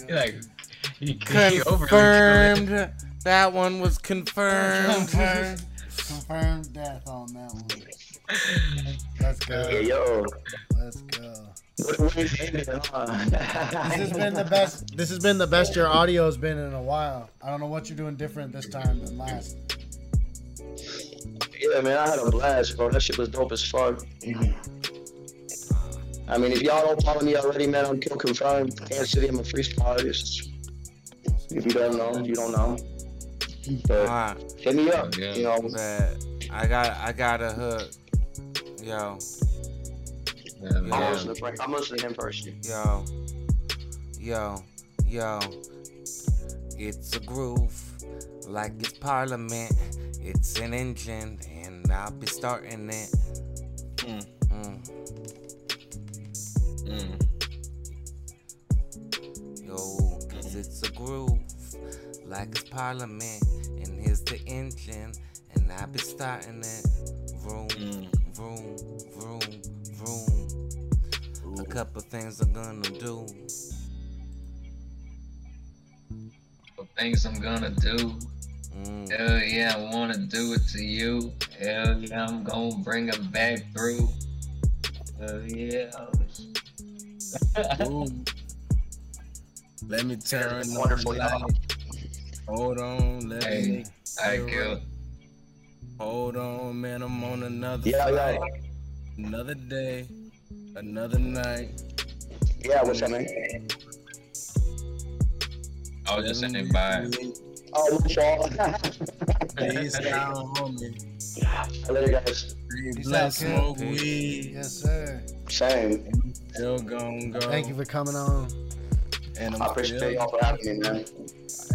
You're like, you, you over Confirmed. That one was confirmed. Confirmed. Confirmed death on that one. Let's go. Hey, yo. Let's go. This This has been the best. This has been the best your audio has been in a while. I don't know what you're doing different this time than last. Yeah, man, I had a blast, bro. That shit was dope as fuck. I mean, if y'all don't follow me already, man, I'm Kill Confirmed. Kansas City, I'm a freestyle artist. If you don't know, you don't know. But Alright. hit me up, Yeah. you know. Bet. I got I got a hook. Yo, Yeah, I'm listening, Frank. I'm listening to him first. yo, yo, yo. It's a groove, like it's parliament. It's an engine, and I'll be starting it. Mm. Mm. Mm. Yo, cause it's a groove, like it's parliament. And here's the engine, and I'll be starting it. Vroom, Mm. vroom, vroom, vroom. A couple things I'm gonna do. Things I'm gonna do. Mm. Hell yeah, I wanna do it to you. Hell yeah, I'm gonna bring it back through. Hell yeah. Ooh. Let me turn on Wonderful, the light. Hold on, let Hey, me. I kill. Hold on, man. I'm on another Yeah, flight. yeah. Another day, another night. Yeah, what's up, man? I was just saying bye. Oh, my fault. Peace out, homie. Later, guys. Peace Black out, kid. smoke weed. Yes, sir. Same. Still gon' go. Thank you for coming on. And I'm I appreciate y'all for having me, man.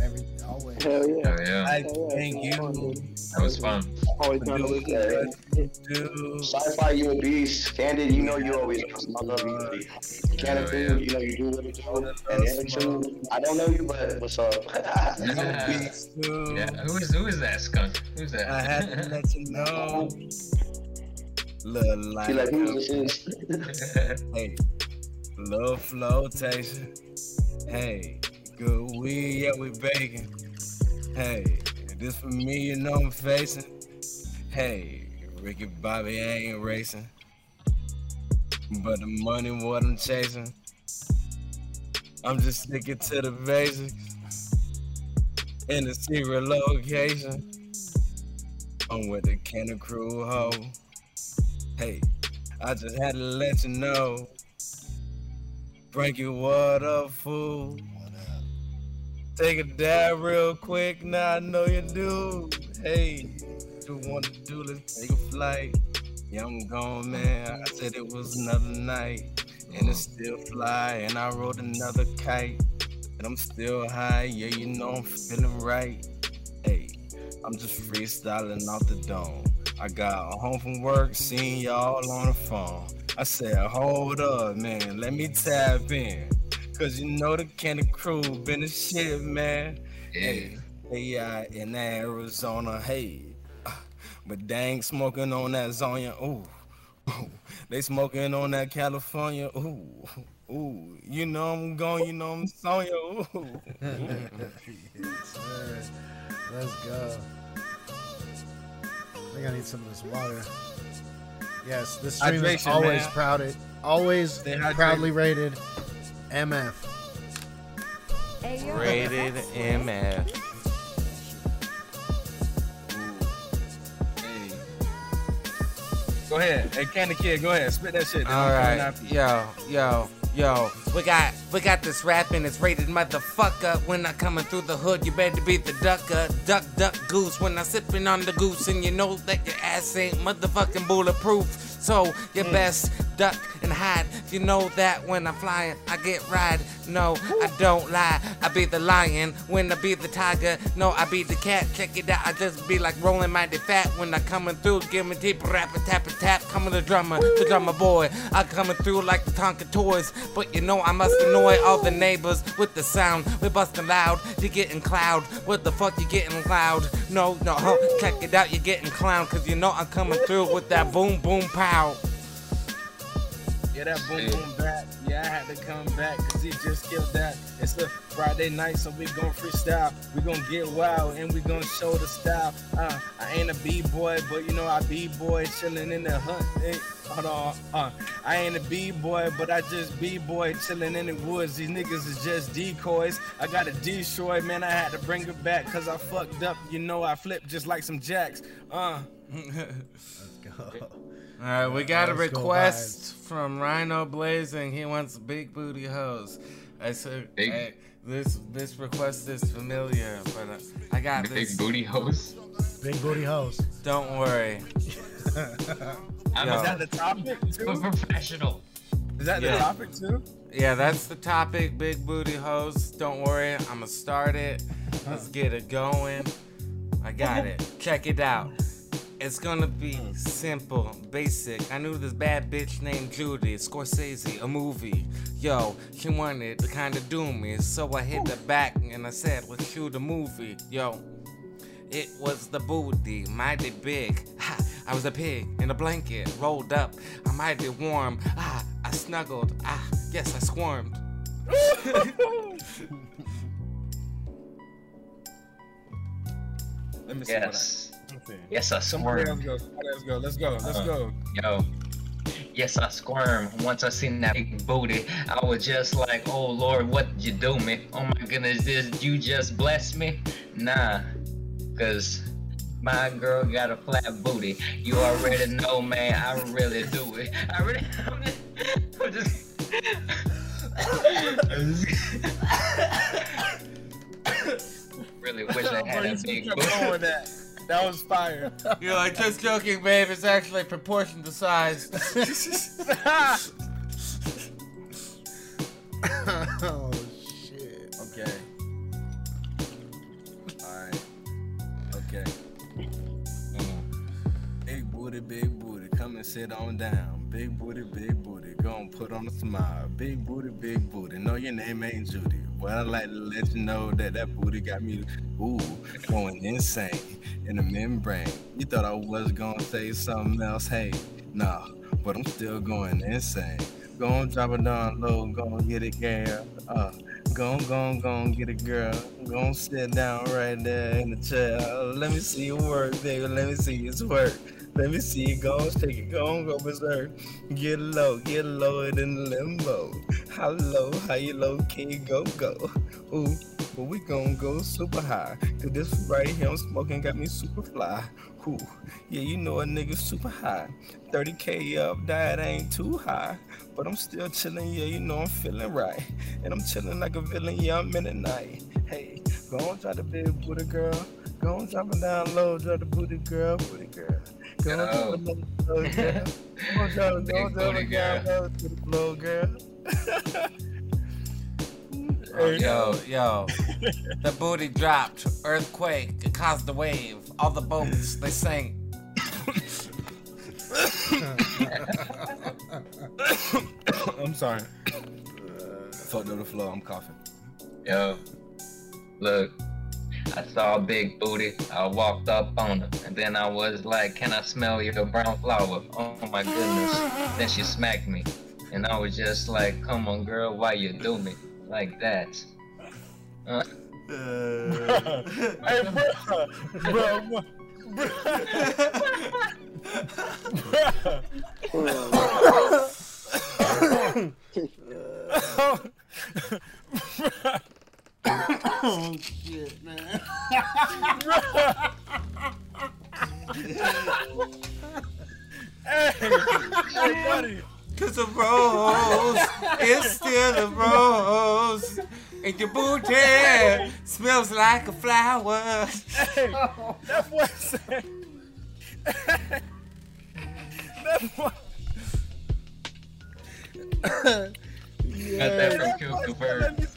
Every always. Hell yeah. Hell yeah. I thank you. That was fun. Always for trying to doing listen. what you do. Sci-fi, you a beast. Candid, you know you always. I love you. Candid, yeah. you know you do what you do. And Eric, too. I don't know you, but what's up? You Yeah. beats too. Yeah, who is who is that skunk? Who's that? I had to let you know. Little She light. like, who this is? Hey, little flotation. Hey, good weed, yeah, we baking. Hey, this for me, you know I'm facing. Hey, Ricky Bobby ain't racing. But the money, what I'm chasing, I'm just sticking to the basics. In the secret location, I'm with the Kanna Krew hoe. Hey, I just had to let you know. Frankie, what a fool? Take a dab real quick, now I know you do. Hey, you want to do, let's take a flight. Yeah, I'm gone, man. I said it was another night, and it's still fly, and I rode another kite, and I'm still high. Yeah, you know I'm feeling right. Hey, I'm just freestyling off the dome. I got home from work, seeing y'all on the phone. I said, hold up, man, let me tap in. Cause you know the Kanna Krew been the shit, man. Hey, they out in Arizona, hey. But dang, smoking on that Zonia, ooh. ooh. They smoking on that California, ooh. Ooh, you know I'm going, you know I'm Sonya, ooh. Yes. Let's go. I think I need some of this water. Yes, this stream is Hydration, always man. proud. Always Stay hydrated. proudly rated MF. Rated MF. Hey. Go ahead. Hey, Candy Kid, go ahead. Spit that shit. then All I'm coming right, after you. yo, yo, yo. We got we got this rapping. It's rated motherfucker. When I coming through the hood, you better be the ducker, duck, duck, goose. When I sipping on the goose, and you know that your ass ain't motherfucking bulletproof. So you mm. best duck and hide. You know that when I'm flying, I get ride. No, I don't lie. I be the lion when I be the tiger. No, I be the cat. Check it out. I just be like rolling mighty fat when I coming through. Give me deep rap a tap a tap. Coming the drummer, the drummer boy. I coming through like the Tonka toys. But you know I must annoy all the neighbors with the sound. We busting loud. You getting cloud. What the fuck you getting loud? No, no, check it out. You getting clown. Cause you know I'm coming through with that boom boom pow. Yeah, that boom boom back. Yeah, I had to come back because he just killed that. It's a Friday night, so we gon' freestyle. We gon' get wild and we gon' show the style. Uh, I ain't a B-boy, but you know I B-boy chillin' in the hunt. Hey, hold on. Uh, I ain't a B-boy, but I just B-boy chillin' in the woods. These niggas is just decoys. I got a destroy, man. I had to bring it back because I fucked up. You know I flipped just like some jacks. Uh. Let's go. All right, we got a Let's go request from Rhino Blazing. He wants big booty hoes. I said, Big- hey, this this request is familiar, but uh, I got Big this. Big booty hoes. Big booty hoes. Don't worry. I Yo. Is that the topic too? professional. Is that Yeah. the topic too? Yeah, that's the topic. Big booty hoes. Don't worry, I'ma start it. Let's get it going. I got it. Check it out. It's gonna be simple, basic. I knew this bad bitch named Judy, Scorsese, a movie. Yo, she wanted to kinda do me, so I hit the back and I said, let's shoot a movie. Yo, it was the booty, mighty big. Ha, I was a pig in a blanket, rolled up. I'm mighty warm. Ah, I snuggled. Ah, yes, I squirmed. Let me see Yes. what I. Okay. Yes, I squirm. Let's go. Let's go. Let's go. Let's Uh, go. Yo. Yes, I squirm. Once I seen that big booty, I was just like, oh Lord, what did you do me? Oh my goodness, this you just bless me? Nah, cause my girl got a flat booty. You already know, man, I really do it. I really, I'm just, really wish I had a big kept going with booty. that. Was fire. You're like, just joking, babe. It's actually proportioned to size. oh shit. Okay. Alright. Okay. Mm. Big booty, big booty, come and sit on down. Big booty, big booty, go and put on a smile. Big booty, big booty, no, your name ain't Judy. But I'd like to let you know that that booty got me, ooh, going insane in the membrane. You thought I was gonna say something else, hey, nah, but I'm still going insane. Go on, drop it down low, go and get it, girl. Uh, go on, go on, go on, get it, girl. Go on, sit down right there in the chair. Let me see you work, baby. Let me see you work. Let me see it go, shake it, go go berserk. Get low, get lower than limbo. How low, how you low can you go, go? Ooh, but we gon' go super high. Cause this right here I'm smoking got me super fly. Ooh, yeah, you know a nigga super high. 30k up, that ain't too high. But I'm still chillin', yeah, you know I'm feeling right. And I'm chillin' like a villain, yeah, I'm in the night. Hey, go on, try the big booty girl. Go on, drop it down low, drop the booty girl, booty girl. Go on, drop it down low, girl. Go on, drop it, go on, drop it down low to Oh, the. Yo, yo. the booty dropped. Earthquake. It caused a wave. All the boats, they sank. I'm sorry. Fucked up the flow, I'm coughing. Yo, look, I saw a big booty. I walked up on her, and then I was like, "Can I smell your brown flower?" Oh my goodness! Then she smacked me, and I was just like, "Come on, girl, why you do me like that?" Uh, hey, bro, bro, bro, oh shit, man. hey, hey, buddy. Cause a rose is still a rose. And your booty smells like a flower. Hey, that boy said. that boy. Got that from Kill Confirmed.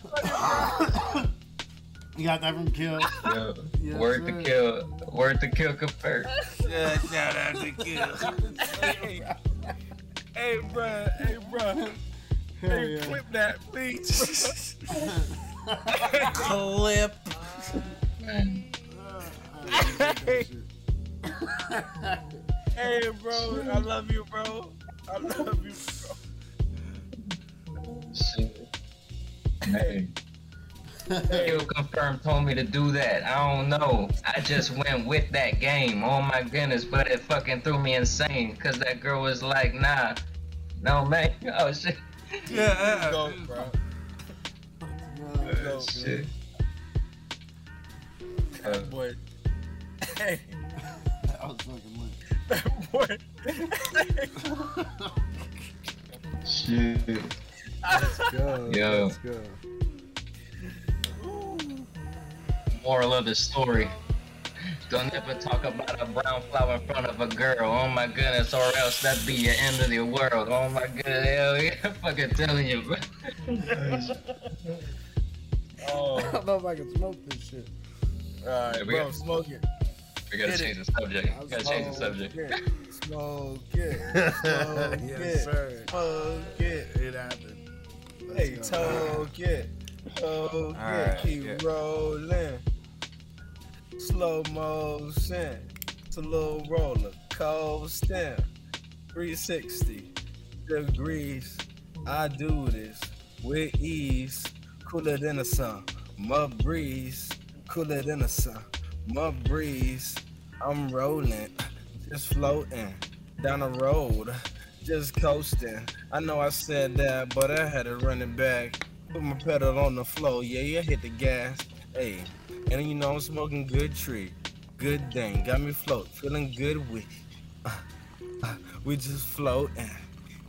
You got that from Kill. Yo, Yes, word sir. to kill, word to Kill Confirmed. Yeah, shout out to Kill. hey, hey, bro, hey, bro. Hey, yeah. clip that, please. Clip. hey. hey, bro, I love you, bro. I love you, bro. Shit. Hey. Kill confirmed told me to do that. I don't know. I just went with that game. Oh my goodness, but it fucking threw me insane. Cause that girl was like, nah. No man. Oh shit. Yeah. Go, bro. Go, Shit. Uh, That boy. Hey, That was fucking lit. that boy. shit. Let's go. Yo. Let's go. Moral of the story. Don't ever talk about a brown flower in front of a girl. Oh my goodness, or else that'd be the end of the world. Oh my goodness, hell yeah, I'm fucking telling you, bro. Oh, I don't know if I can smoke this shit. alright, we bro, got- smoke it. We gotta Hit it. change the subject. I'll Gotta change the smoke subject. it. Smoke it. Smoke yes, it. sir. Smoke it. It happened. Hey, Let's go. toke it. Toke it. Keep yeah. rolling. Slow motion. It's a little roller coaster. 360 degrees. I do this with ease. Cooler than the sun. My breeze. Cooler than the sun. My breeze. I'm rolling. Just floating down the road. Just coasting. I know I said that, but I had to run it back. Put my pedal on the floor. Yeah, yeah, hit the gas. Hey, and you know I'm smoking good tree. Good thing. Got me float. Feeling good with it. Uh, uh, we just floating.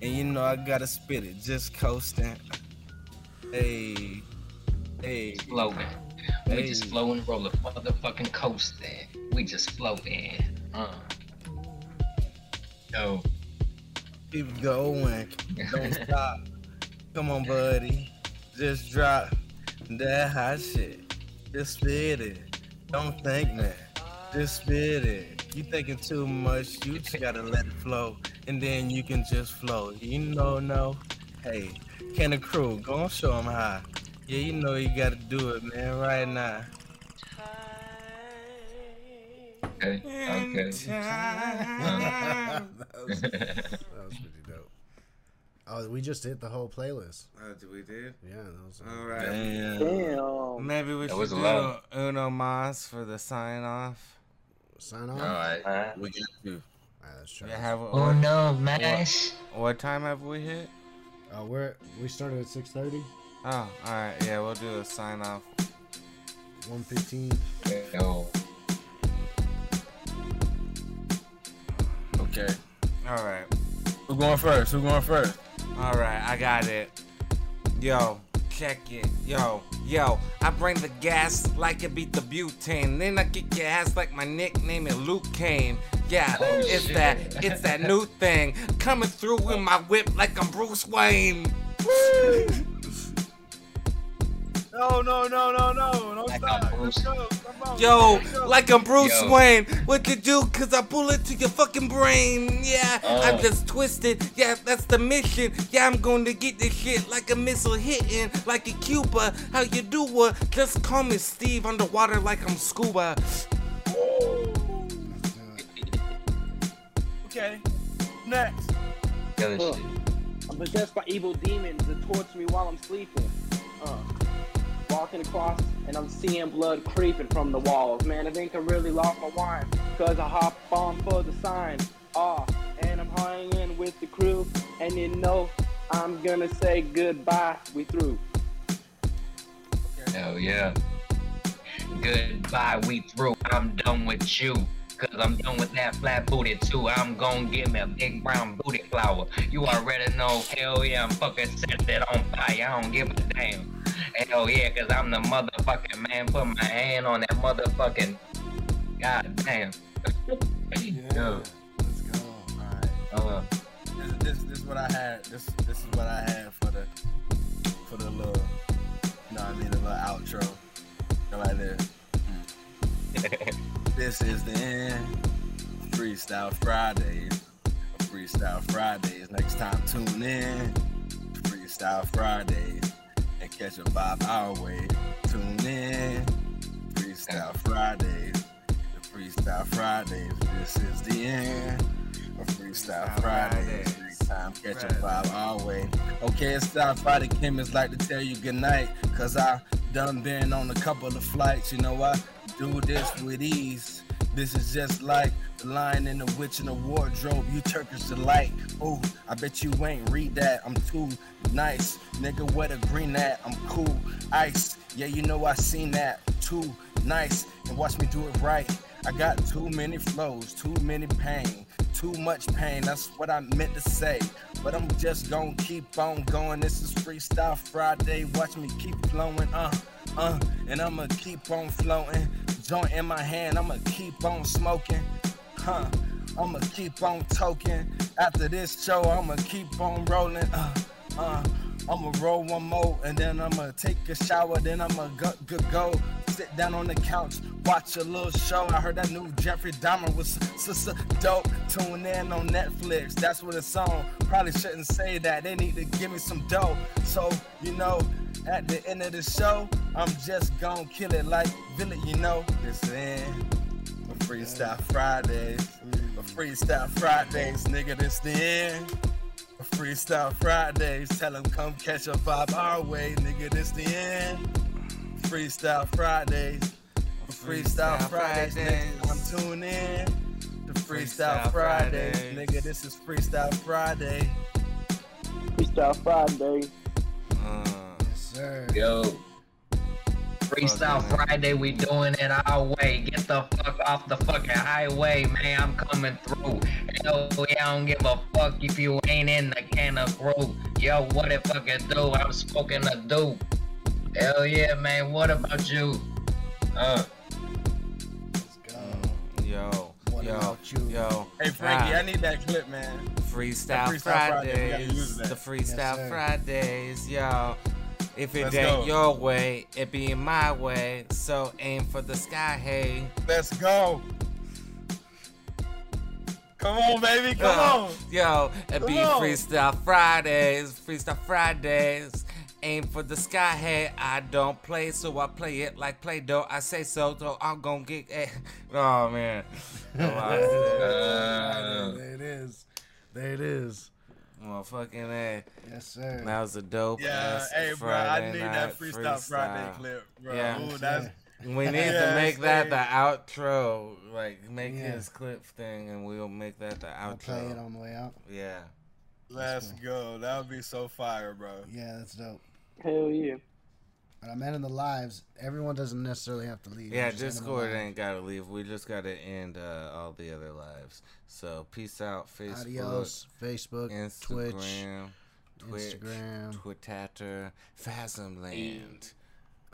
And you know I gotta spit it. Just coasting. Hey. Hey. Floating. We Hey. just flowing, rolling, motherfucking coasting. We just floating. Uh. Yo. Keep going. Don't stop. Come on, buddy. Just drop that hot shit. Just spit it. Don't think that. Just spit it. You thinking too much. You just gotta let it flow. And then you can just flow. You know, no. Hey, Kanna Krew go and show them how? Yeah, you know you gotta do it, man, right now. Okay. Okay. that, was, that was pretty dope. Oh, we just hit the whole playlist. Oh, did we did? Yeah, that was All right. Damn. Damn. Maybe we That should was do lot. Uno Mas for the sign off. sign off. All right. We got you. Alright, let's try. Yeah, have Oh no, mash. What, what time have we hit? Uh, we're we started at six thirty. Oh, alright, yeah, we'll do a sign off. One fifteen. Yo. Okay. Alright. Who going first? Who's going first? Alright, I got it. Yo, check it. Yo, yo, I bring the gas like it beat the butane. Then I kick your ass like my nickname is Luke Kane. Yeah, Oh, it's shit. that, it's that new thing. Coming through in my whip like I'm Bruce Wayne. No, no, no, no, no. Don't Like stop. I'm Let's Bruce. go. Come on. Yo, Let's go. like I'm Bruce Yo. Wayne. What you do? Cause I bullet to your fucking brain. Yeah, I'm Oh. just twisted. Yeah, that's the mission. Yeah, I'm going to get this shit like a missile hitting, like a Cuba. How you do it? Just call me Steve underwater like I'm scuba. Okay. Next. Good Huh. I'm possessed by evil demons that torture me while I'm sleeping. Uh, walking across and I'm seeing blood creeping from the walls. Man, I think I really lost my wine because I hop on for the sign. Ah, and I'm hanging with the crew. And you know, I'm gonna say goodbye. We through. Hell yeah. Goodbye, we through. I'm done with you. Cause I'm done with that flat booty too. I'm gonna give me a big brown booty flower. You already know, hell yeah, I'm fucking set that on fire. I don't give a damn. Hell yeah, cause I'm the motherfucking man. Put my hand on that motherfucking. God damn. Yeah. Let's go. All right. Uh, This, this, this is what I had. This, this is what I had for the, for the little, you know what I mean, the little outro. Like this. This is the end. Freestyle Fridays. Freestyle Fridays. Next time, tune in. Freestyle Fridays. Catch a vibe our way. Tune in. Freestyle Fridays. The Freestyle Fridays. This is the end. Of Freestyle Fridays. Time, catch a vibe our way. Okay, it's Style Friday. Kim is like to tell you good night. Cause I done been on a couple of flights. You know, I do this with ease. This is just like the lion and the witch in the wardrobe. You Turkish delight. Ooh, I bet you ain't read that. I'm too nice. Nigga, where the green at? I'm cool. Ice. Yeah, you know I seen that. Too nice. And watch me do it right. I got too many flows, too many pain, too much pain. That's what I meant to say. But I'm just gonna keep on going. This is Freestyle Friday. Watch me keep flowing. Uh, uh, and I'ma keep on floating. Joint in my hand, I'ma keep on smoking. Huh. I'ma keep on toking. After this show, I'ma keep on rolling. Uh, uh, I'ma roll one more and then I'ma take a shower. Then I'ma go, go, go sit down on the couch, watch a little show. I heard that new Jeffrey Dahmer was so, so dope. Tune in on Netflix. That's what it's on. Probably shouldn't say that. They need to give me some dough. So, you know, at the end of the show, I'm just gonna kill it like Billy, you know. This end. A Freestyle Fridays. A Freestyle Fridays, nigga, this the end. A Freestyle Fridays, tell them come catch a vibe our way, nigga, this the end. Freestyle Fridays. A Freestyle Freestyle Fridays, nigga, I'm tune in. The Freestyle Freestyle Fridays, Fridays. nigga, this is Freestyle Friday. Freestyle Friday. Uh, Yes, sir. yo. Freestyle Okay, man. Friday, we doing it our way. Get the fuck off the fucking highway, man. I'm coming through. Hell yeah, I don't give a fuck if you ain't in the Kanna Krew. Yo, what it fucking do? I'm smoking a dope. Hell yeah, man. What about you? Uh, Let's go. yo, What yo, about you? yo. Hey Frankie, Ah. I need that clip, man. Freestyle, That Freestyle Friday, we Fridays, use the Freestyle sir. Fridays, yo. If it Let's ain't go. your way, it be my way. So aim for the sky, hey. Let's go. Come on, baby. Come Uh, on. Yo, it be Come on. Freestyle Fridays, Freestyle Fridays. Aim for the sky, hey. I don't play, so I play it like Play Doh. I say so, so I'm gonna get. Eh. Oh man. I lost uh, there it is. There it is. Well, fucking A. Yes, sir. That was a dope Yeah, ass hey, bro, I Friday need night that Freestyle Friday clip, bro. Yeah. Ooh, that's We need to make that the outro. Like, make Yeah. his clip thing, and we'll make that the outro. I'll play it outro. on the way out. Yeah. Let's cool. go. That would be so fire, bro. Yeah, that's dope. Hell yeah. But I'm ending the lives. Everyone doesn't necessarily have to leave. Yeah, I'm just ending the Discord live. ain't gotta leave. We just gotta end uh, all the other lives. So peace out, Facebook, Adios. Facebook, Twitch, Instagram, Twitch, Instagram. Twitter, Phasmland.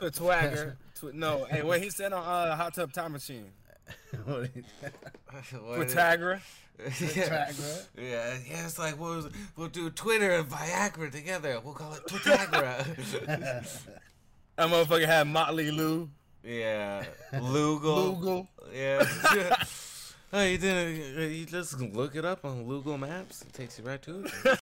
A twagger. Tw- no, hey, what he said on uh, Hot Tub Time Machine. What is- Pythagoras. yeah. Viagra. yeah, yeah, it's like we'll, we'll do Twitter and Viagra together. We'll call it Twittagra. That motherfucker had Motley Lou. yeah, Lougle. Lougle. Yeah. oh, you didn't. You just look it up on Google Maps. It takes you right to it.